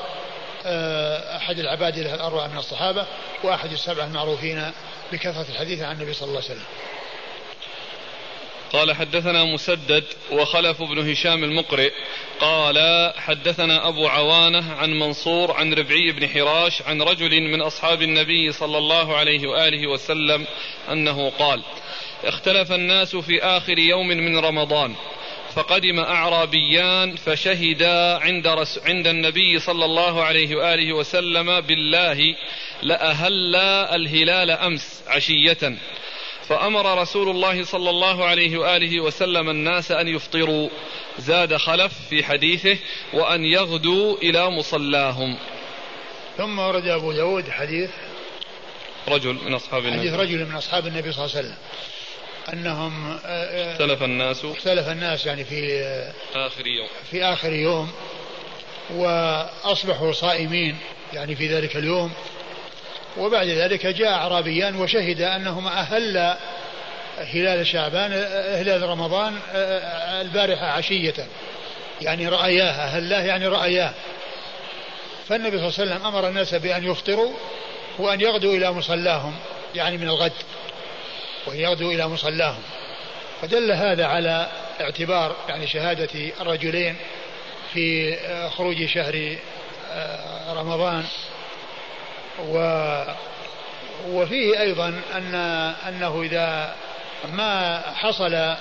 B: أحد العباد الأربعة من الصحابة وأحد السبعة المعروفين بكثرة الحديث عن النبي صلى الله عليه وسلم.
A: قال حدثنا مسدد وخلف بن هشام المقرئ. قال حدثنا أبو عوانة عن منصور عن ربعي بن حراش عن رجل من أصحاب النبي صلى الله عليه وآله وسلم أنه قال اختلف الناس في آخر يوم من رمضان. فقدم أعرابيان فشهدا عند, رس عند النبي صلى الله عليه وآله وسلم بالله لأهلا الهلال أمس عشية. فأمر رسول الله صلى الله عليه وآله وسلم الناس أن يفطروا. زاد خلف في حديثه وأن يغدوا إلى مصلاهم.
B: ثم ورد أبو داود حديث
A: رجل من أصحاب النبي.
B: حديث رجل من أصحاب النبي صلى الله عليه وسلم. أنهم آه،
A: آه، اختلف الناس.
B: اختلف الناس يعني في
A: آخر يوم.
B: في آخر يوم وأصبحوا صائمين يعني في ذلك اليوم. وبعد ذلك جاء أعرابيان وشهد أنهما أهل هلال شعبان هلال رمضان البارحة عشية. يعني رأياه أهلاه يعني رأياه. فالنبي صلى الله عليه وسلم أمر الناس بأن يفطروا وأن يغدوا إلى مصلاهم يعني من الغد. وأن يغدوا إلى مصلاهم. فدل هذا على اعتبار يعني شهادة الرجلين في خروج شهر رمضان. و وفيه أيضا أن أنه إذا ما حصل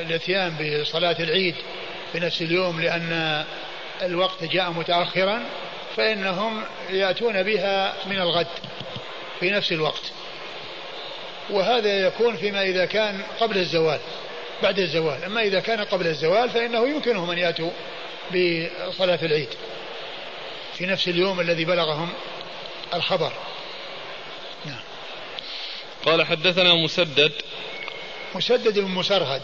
B: الاتيان بصلاة العيد في نفس اليوم لأن الوقت جاء متأخرا فإنهم يأتون بها من الغد في نفس الوقت. وهذا يكون فيما إذا كان قبل الزوال بعد الزوال. أما إذا كان قبل الزوال فإنه يمكنهم أن يأتوا بصلاة العيد في نفس اليوم الذي بلغهم الخبر.
A: نعم. قال حدثنا مسدد.
B: مسدد بن مسرهد.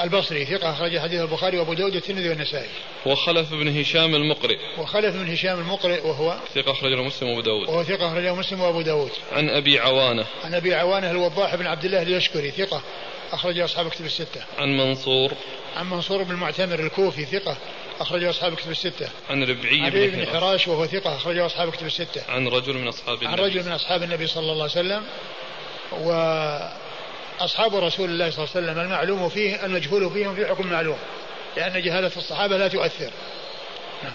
B: البصري ثقة أخرج حديث البخاري وأبو داود والترمذي والنسائي.
A: وخلف بن هشام المقرئ.
B: وخلف بن هشام المقرئ وهو
A: ثقة أخرجه مسلم وأبو داود.
B: وهو ثقة أخرجه مسلم وأبو داود.
A: عن أبي عوانة.
B: عن أبي عوانة الوضاح بن عبد الله اليشكري ثقة أخرج أصحاب كتب الستة.
A: عن منصور.
B: عن منصور بن المعتمر الكوفي ثقة أخرجه أصحاب كتب الستة.
A: عن ربعي
B: عن بن, بن حراش وهو ثقة أخرجه أصحاب كتب الستة.
A: عن رجل من أصحاب
B: النبي. عن رجل من أصحاب النبي صلى الله عليه وسلم و أصحاب رسول الله صلى الله عليه وسلم المعلوم فيه المجهول فيهم في حكم معلوم لأن جهالة الصحابة لا تؤثر.
A: نعم.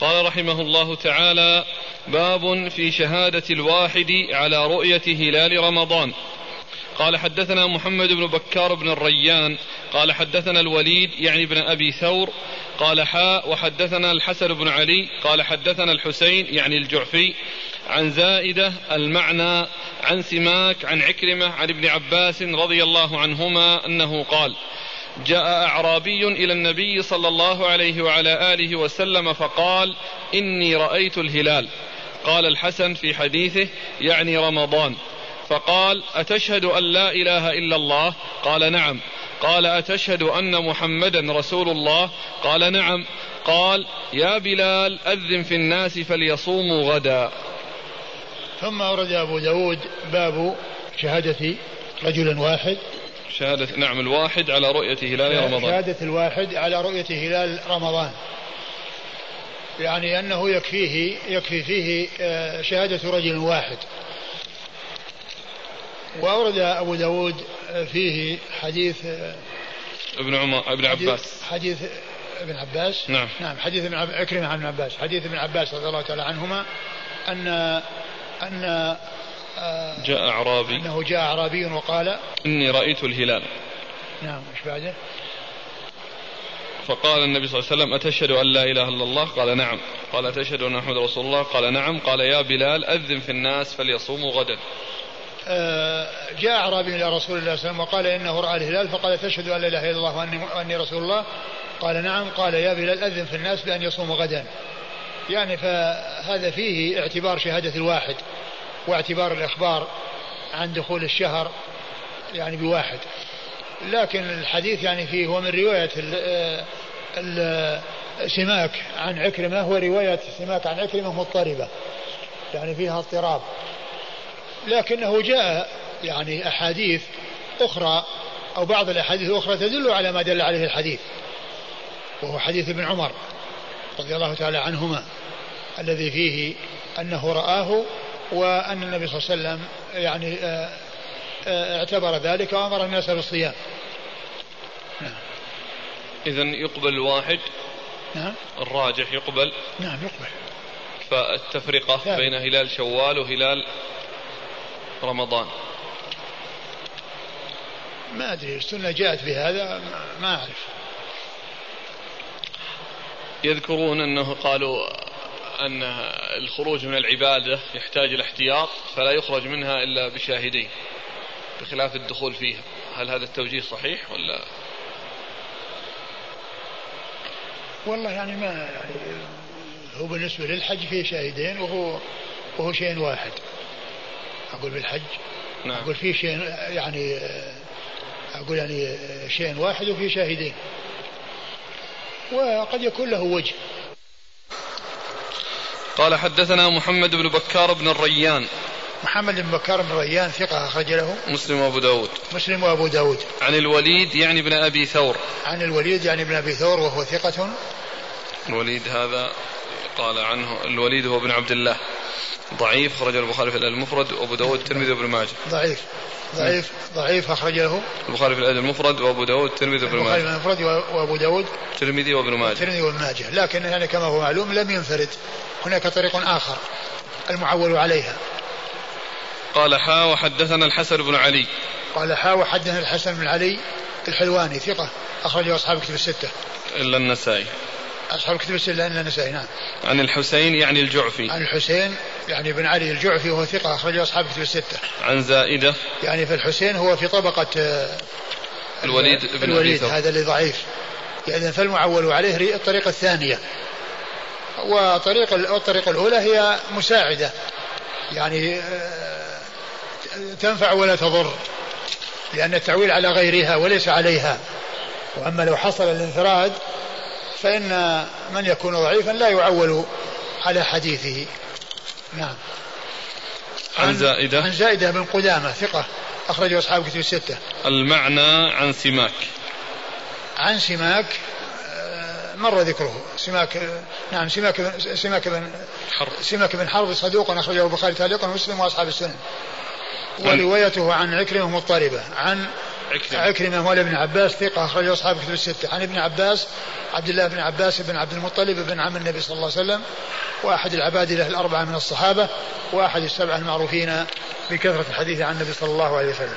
A: قال رحمه الله تعالى باب في شهادة الواحد على رؤية هلال رمضان. قال حدثنا محمد بن بكار بن الريان. قال حدثنا الوليد يعني ابن أبي ثور. قال حاء. وحدثنا الحسن بن علي. قال حدثنا الحسين يعني الجعفي. عن زائدة المعنى عن سماك عن عكرمة عن ابن عباس رضي الله عنهما أنه قال جاء أعرابي إلى النبي صلى الله عليه وعلى آله وسلم فقال إني رأيت الهلال. قال الحسن في حديثه يعني رمضان. فقال أتشهد أن لا إله إلا الله؟ قال نعم. قال أتشهد أن محمدا رسول الله؟ قال نعم. قال يا بلال أذن في الناس فليصوموا غدا.
B: ثم أورد أبو داود باب شهادة رجل واحد.
A: شهادة نعم الواحد على رؤية هلال رمضان.
B: شهادة الواحد على رؤية هلال رمضان. يعني أنه يكفيه يكفي فيه آه، شهادة رجل واحد. وأورد أبو داود فيه حديث
A: ابن عمر ابن عباس.
B: حديث ابن عباس؟
A: نعم.
B: نعم حديث ابن عب... عكرمة عن ابن عباس حديث ابن عباس رضي الله تعالى عنهما أن أن
A: جاء أعرابي.
B: أنه جاء أعرابي وقال
A: إني رأيت الهلال.
B: نعم إيش بعده؟
A: فقال النبي صلى الله عليه وسلم أتشهد أن لا إله إلا الله؟ قال نعم. قال أتشهد أن محمد رسول الله؟ قال نعم. قال يا بلال أذن في الناس فليصوموا غدا.
B: آه، جاء أعرابي إلى رسول الله صلى الله عليه وسلم وقال إنه رأى الهلال فقال تشهد أن لا إله إلا الله وأني, وأني رسول الله؟ قال نعم. قال يا بلال أذن في الناس بأن يصوموا غدا. يعني فهذا فيه اعتبار شهادة الواحد واعتبار الإخبار عن دخول الشهر يعني بواحد. لكن الحديث يعني فيه هو من رواية سماك عن عكرمة ورواية سماك عن عكرمة مضطربة. يعني فيها اضطراب. لكنه جاء يعني أحاديث أخرى أو بعض الأحاديث الأخرى تدل على ما دل عليه الحديث وهو حديث ابن عمر. رضي الله تعالى عنهما الذي فيه أنه رآه وأن النبي صلى الله عليه وسلم يعني آه، آه، اعتبر ذلك وأمر الناس بالصيام.
A: نعم. إذا يقبل الواحد
B: نعم.
A: الراجح يقبل.
B: نعم يقبل.
A: فالتفرقة بين هلال شوال وهلال رمضان.
B: ما أدري السنة جاءت بهذا ما أعرف.
A: يذكرون أنه قالوا أن الخروج من العبادة يحتاج إلى احتياط فلا يخرج منها إلا بشاهدين بخلاف الدخول فيها. هل هذا التوجيه صحيح ولا؟
B: والله يعني ما يعني هو بالنسبة للحج فيه شاهدين وهو وهو شيء واحد. أقول بالحج؟
A: نعم.
B: أقول في شيء يعني أقول يعني شيء واحد وفي شاهدين. وقد يكون له وجه.
A: قال حدثنا محمد بن بكار بن الريان.
B: محمد بن بكار بن ريان ثقة أخرج له.
A: مسلم وأبو داود.
B: مسلم وأبو داود.
A: عن الوليد يعني بن أبي ثور.
B: عن الوليد يعني بن أبي ثور وهو ثقة.
A: الوليد هذا قال عنه الوليد هو ابن عبد الله. ضعيف خرج البخاري في المفرد وأبو داود الترمذي وابن ماجه.
B: ضعيف. ضعيف. ضعيف أخرج له
A: البخاري في الأدب المفرد وأبو داود الترمذي وابن
B: البخاري
A: ماجه.
B: المفرد وأبو داود
A: الترمذي وابن ماجه.
B: الترمذي وابن ماجه. لكن يعني كما هو معلوم لم ينفرد. هناك طريق آخر المعول عليها.
A: قال حا وحدثنا الحسن بن علي.
B: قال حا وحدثنا الحسن بن علي الحلواني ثقة أخرجه أصحاب كتب الستة.
A: إلا النسائي.
B: أصحاب كتب الستة إلا النسائي نعم.
A: عن الحسين يعني الجعفي.
B: عن الحسين يعني بن علي الجعفي وهو ثقة أخرجه أصحاب كتب الستة.
A: عن زائدة.
B: يعني في الحسين هو في طبقة آه،
A: الوليد بن أبي
B: الوليد. هذا اللي ضعيف. يعني فالمعول عليه ري- الطريقة الثانية. وطريق ال- الطريقة الأولى هي مساعدة. يعني آه، تنفع ولا تضر. لأن التعويل على غيرها وليس عليها. وأما لو حصل الانفراد فإن من يكون ضعيفا لا يعول على حديثه. نعم.
A: عن زائدة.
B: عن زائدة بن قدامة ثقة أخرجه أصحاب كتب الستة.
A: المعنى عن سماك.
B: عن سماك آه، مر ذكره. سماك نعم سماك بن سماك بن
A: حرب.
B: سماك بن حرب صدوق أخرجه البخاري تعليقا ومسلم وأصحاب السنن.
A: عن-
B: وروايته عن عكرمة مضطربة عن
A: عكرمة.
B: عكرمة مولى ابن عباس ثقة أخرجه أصحاب كتب الستة. عن ابن عباس عبد الله بن عباس بن عبد المطلب بن عم النبي صلى الله عليه وسلم وأحد العبادلة الأربعة من الصحابة وأحد السبعة المعروفين بكثرة الحديث عن النبي صلى الله عليه وسلم.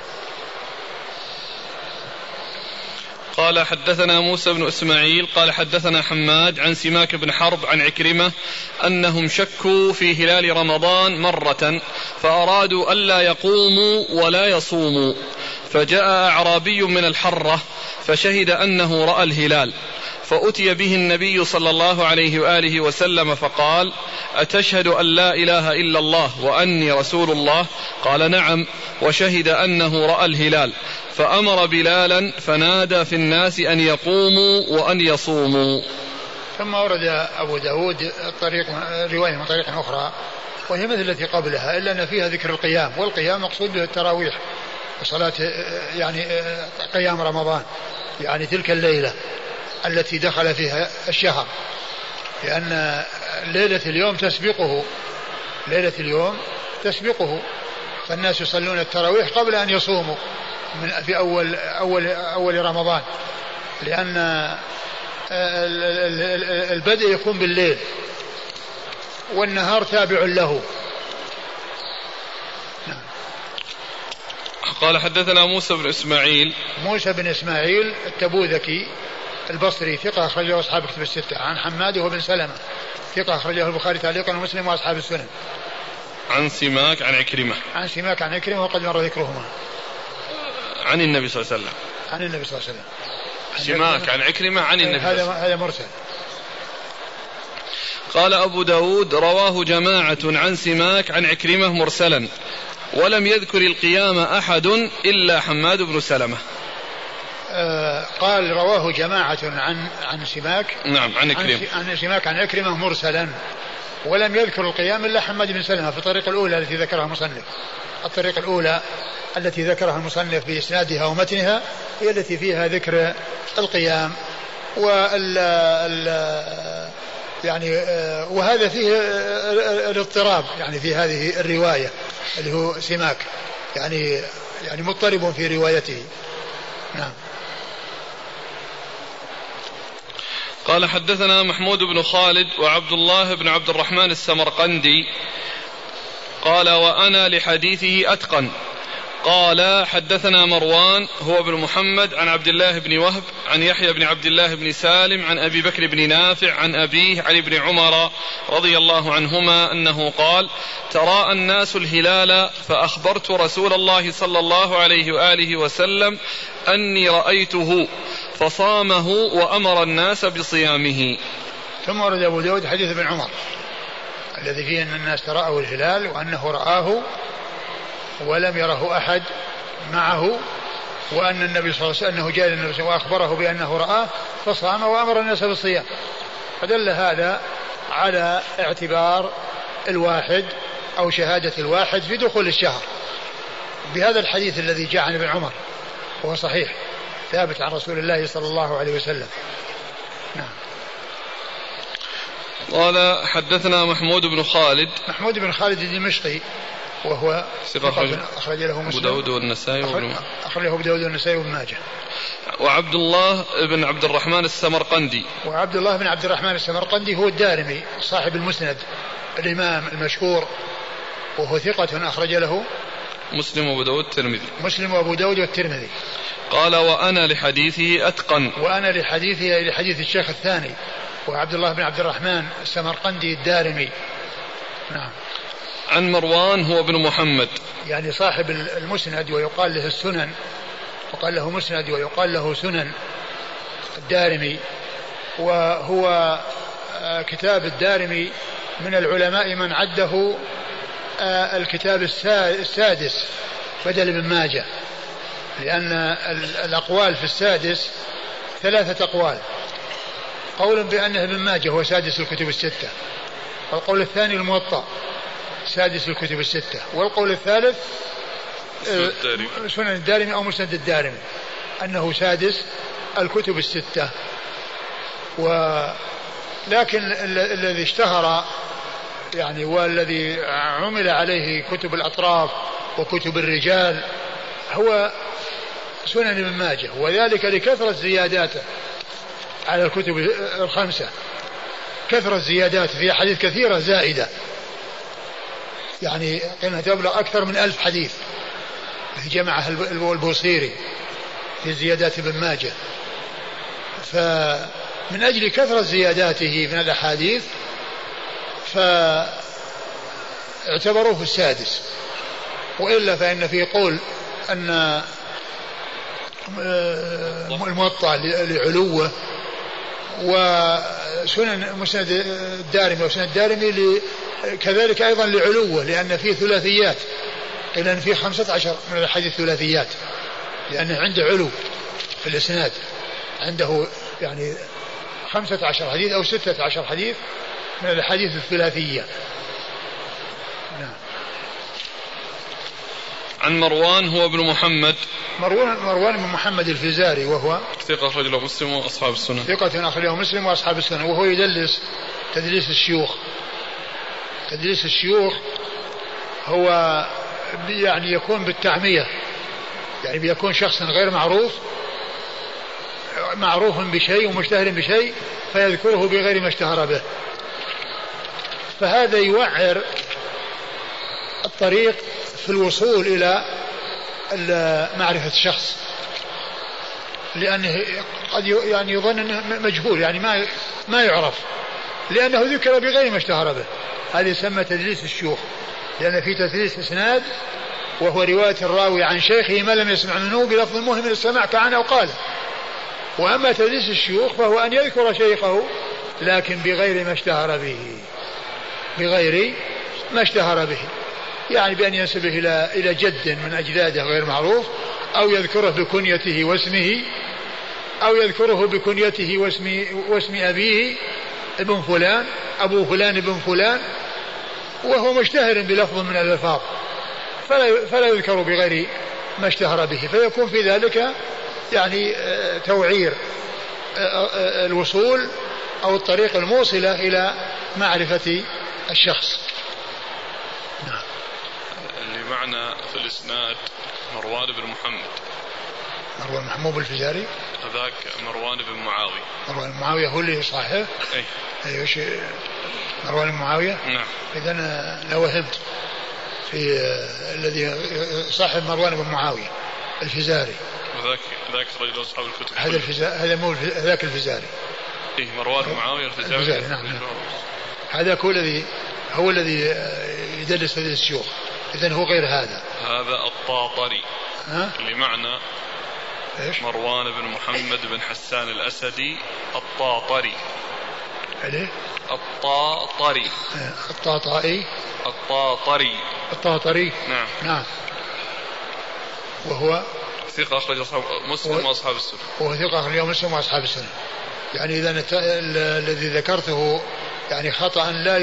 A: قال حدثنا موسى بن إسماعيل قال حدثنا حماد عن سماك بن حرب عن عكرمة أنهم شكوا في هلال رمضان مرة فأرادوا ألا يقوموا ولا يصوموا فجاء أعرابي من الحرة فشهد أنه رأى الهلال فأتي به النبي صلى الله عليه وآله وسلم فقال أتشهد أن لا إله إلا الله وأني رسول الله؟ قال نعم وشهد أنه رأى الهلال فأمر بلالا فنادى في الناس أن يقوموا وأن يصوموا.
B: ثم ورد أبو داود الطريق رواية من طريق أخرى وهي مثل التي قبلها إلا أن فيها ذكر القيام والقيام مقصود به التراويح وصلاة يعني قيام رمضان يعني تلك الليلة التي دخل فيها الشهر لأن ليلة اليوم تسبقه ليلة اليوم تسبقه فالناس يصلون التراويح قبل أن يصوموا. من في أول أول أول رمضان لأن ال- ال- ال- البدء يكون بالليل والنهار تابع له.
A: قال حدثنا موسى بن إسماعيل.
B: موسى بن إسماعيل التبوذكي البصري ثقة أخرجه أصحاب كتب الستة عن حماد وهو بن سلمة ثقة أخرجه البخاري تعليقا ومسلم وأصحاب السنن.
A: عن سماك عن عكرمة.
B: عن سماك عن عكرمة وقد مر ذكرهما.
A: عن النبي صلى الله عليه وسلم.
B: عن النبي صلى الله عليه وسلم.
A: سماك عن عكرمة عن النبي
B: هذا هذا مرسل.
A: قال أبو داود رواه جماعة عن سماك عن عكرمة مرسلا. ولم يذكر القيام أحد إلا حماد بن سلمة.
B: آه قال رواه جماعة عن عن سماك.
A: نعم عن عكرمة.
B: عن سماك عن عكرمة مرسلا. ولم يذكر القيام إلا حماد بن سلمة في الطريق الأولى التي ذكرها المصنف. الطريق الأولى التي ذكرها المصنف بإسنادها ومتنها هي التي فيها ذكر القيام وال ال يعني آه، وهذا فيه آه، الاضطراب يعني في هذه الرواية اللي هو سماك يعني يعني مضطرب في روايته. نعم.
A: قال حدثنا محمود بن خالد وعبد الله بن عبد الرحمن السمرقندي قال وأنا لحديثه أتقن. قال حدثنا مروان هو بن محمد عن عبد الله بن وهب عن يحيى بن عبد الله بن سالم عن أبي بكر بن نافع عن أبيه عن ابن عمر رضي الله عنهما أنه قال تراءى الناس الهلال فأخبرت رسول الله صلى الله عليه وآله وسلم أني رأيته فصامه وأمر الناس بصيامه.
B: ثم ورد أبو داود حديث ابن عمر. الذي فيه أن الناس ترأوا الهلال وأنه رآه ولم يره أحد معه وأن النبي صلى الله عليه وسلم أنه جاء للنبي صلى الله عليه وسلم وأخبره بأنه رآه فصام وأمر الناس بالصيام. فدل هذا على اعتبار الواحد أو شهادة الواحد في دخول الشهر. بهذا الحديث الذي جاء عن ابن عمر وهو صحيح ثابت عن رسول الله صلى الله عليه وسلم. نعم.
A: قال حدثنا محمود بن خالد.
B: محمود بن خالد الدمشقي وهو
A: ثقة
B: أخرج له مسلم.
A: أبو داود والنسائي وابن
B: أخرج له أبو داود والنسائي وابن ماجه.
A: وعبد الله بن عبد الرحمن السمرقندي.
B: وعبد الله بن عبد الرحمن السمرقندي هو الدارمي صاحب المسند الإمام المشهور وهو ثقة أخرج له
A: مسلم وأبو داود الترمذي
B: مسلم وأبو داود والترمذي.
A: قال وأنا لحديثه أتقن.
B: وأنا لحديثه لحديث الشيخ الثاني وعبد الله بن عبد الرحمن السمرقندي الدارمي. نعم.
A: عن مروان هو ابن محمد.
B: يعني صاحب المسند ويقال له السنن. وقال له مسند ويقال له سنن الدارمي. وهو آه، كتاب الدارمي من العلماء من عده آه، الكتاب السادس بدل من ماجه. لأن الأقوال في السادس ثلاثة أقوال. قول بأنه ابن ماجه هو سادس الكتب الستة. والقول الثاني الموطأ سادس الكتب الستة. والقول الثالث آه، سنن الدارمي أو مسند الدارمي. أنه سادس الكتب الستة. ولكن الذي اشتهر يعني والذي عمل عليه كتب الأطراف وكتب الرجال هو سنن ابن ماجه. وذلك لكثرة زياداته. على الكتب الخمسة. كثرة زيادات في أحاديث كثيرة زائدة. يعني إنها تبلغ أكثر من ألف حديث. جمعها البوصيري في زيادات ابن ماجه. فمن أجل كثرة زياداته من الأحاديث فاعتبروه السادس. وإلا فإن في قول أن آه، الموطأ لعلوه وسنن مسند الدارمي وسنن الدارمي كذلك أيضا لعلوه لأن فيه ثلاثيات. إلى أن فيه خمسة عشر من الأحاديث ثلاثيات لأنه عنده علو في الإسناد. عنده يعني خمسة عشر حديث أو ستة عشر حديث من الأحاديث الثلاثية.
A: عن مروان هو ابن محمد.
B: مروان مروان بن محمد الفزاري وهو
A: ثقة أخرج له مسلم وأصحاب السنن
B: ثقة أخرج له مسلم وأصحاب السنن وهو يدلس تدليس الشيوخ. تدليس الشيوخ هو يعني يكون بالتعمية. يعني بيكون شخص غير معروف معروف بشيء ومشتهر بشيء فيذكره بغير ما اشتهر به. فهذا يوعر الطريق في الوصول إلى معرفة الشخص. لأنه قد يعني يظن أنه مجهول يعني ما ما يعرف. لأنه ذكر بغير ما اشتهر به. هذا يسمى تدليس الشيوخ. لأن في تدليس إسناد وهو رواية الراوي عن شيخه ما لم يسمع منه بلفظ مهم السماع كعن أو قال وأما تدليس الشيوخ فهو أن يذكر شيخه لكن بغير ما اشتهر به. بغير ما اشتهر به. يعني بأن ينسبه إلى إلى جد من أجداده غير معروف أو يذكره بكنيته واسمه أو يذكره بكنيته واسم واسم أبيه ابن فلان أبو فلان ابن فلان وهو مشتهر بلفظ من الألفاظ. فلا فلا يذكر بغير ما اشتهر به. فيكون في ذلك يعني آه، توعير آه، آه، الوصول أو الطريق الموصلة إلى معرفة الشخص.
A: نعم. معنا في الإسناد مروان بن محمد.
B: مروان محمود الفزاري
A: هذاك مروان بن معاوية.
B: مروان بن معاوية هو اللي صاحبه
A: اي
B: أي وش مروان بن معاوية؟
A: نعم.
B: إذا أنا لوهمت في الذي صاحب مروان بن معاوية الفزاري
A: وذاك ذاك رجل أصحاب الكتب.
B: هذا الفزاري هذا مو ذاك الفزاري
A: اي مروان بن معاوية الفزاري الفزاري
B: نعم, نعم. هذا هو الذي هو الذي يدرس هذه الشيوخ. اذا هو غير هذا.
A: هذا الطاطري.
B: ها؟
A: اللي معنا
B: إيش؟
A: مروان بن محمد بن حسان الأسدي الطاطري.
B: عليه؟
A: الطاطري.
B: الطاطائي
A: الطاطري.
B: الطاطري.
A: نعم.
B: نعم. وهو؟
A: ثقة أخرج أصحاب مسلم وأصحاب السنة.
B: وهو ثقة أخرج مسلم وأصحاب السنة. يعني إذا الذي ذكرته يعني خطأ لا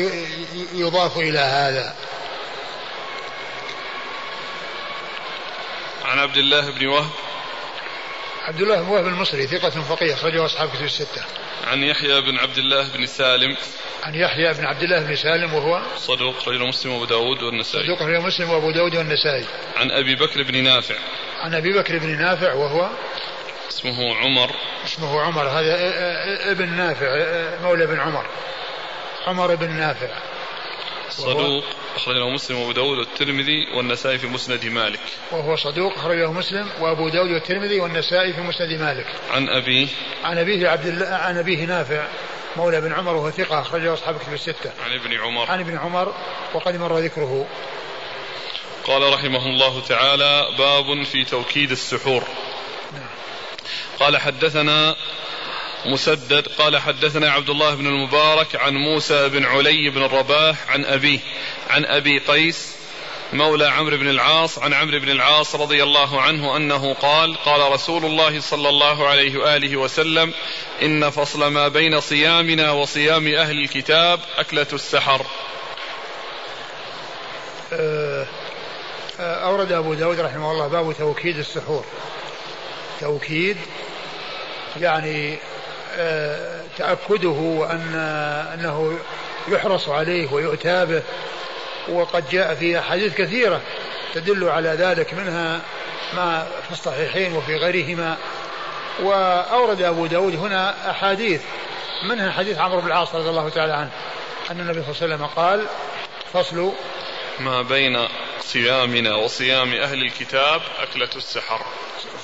B: يضاف إلى هذا.
A: عن عبد الله بن وهب.
B: عبد الله بن وهب المصري ثقة فقيه أخرجه أصحاب كتب الستة.
A: عن يحيى بن عبد الله بن سالم.
B: عن يحيى بن عبد الله بن سالم وهو
A: صدوق رجل مسلم وأبو داود والنسائي.
B: صدوق رجل مسلم وأبو داود والنسائي.
A: عن أبي بكر بن نافع.
B: عن أبي بكر بن نافع وهو
A: اسمه عمر.
B: اسمه عمر هذا ابن نافع مولى بن عمر. عمر بن نافع.
A: صدوق أخرجه مسلم وأبو داود والترمذي والنسائي في مسند مالك.
B: وهو صدوق أخرجه مسلم وأبو داود والترمذي والنسائي في مسند مالك.
A: عن أبيه.
B: عن أبيه عبد الله عن أبيه نافع مولى بن عمر وهو ثقة أخرجه أصحاب كتب الستة.
A: عن ابن عمر.
B: عن ابن عمر وقد مر ذكره.
A: قال رحمه الله تعالى باب في توكيد السحور. نعم. قال حدثنا مسدد قال حدثنا عبد الله بن المبارك عن موسى بن علي بن الرباح عن أبيه عن أبي قيس مولى عمرو بن العاص عن عمرو بن العاص رضي الله عنه أنه قال قال رسول الله صلى الله عليه وآله وسلم إن فصل ما بين صيامنا وصيام أهل الكتاب أكلة السحر.
B: آه، آه، أورد أبو داود رحمه الله باب توكيد السحور. توكيد يعني تأكده وأن أنه يحرص عليه ويؤتى به. وقد جاء في أحاديث كثيرة تدل على ذلك منها ما في الصحيحين وفي غيرهما. وأورد أبو داود هنا أحاديث منها حديث عمرو بن العاص رضي الله تعالى عنه أن النبي صلى الله عليه وسلم قال فصل.
A: ما بين صيامنا وصيام أهل الكتاب أكلة السحر.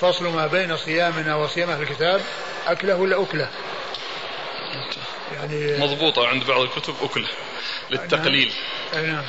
B: فصل ما بين صيامنا وصيام أهل الكتاب أكله ولا أكله؟
A: يعني مضبوطة عند بعض الكتب أكله للتقليل.
B: نعم.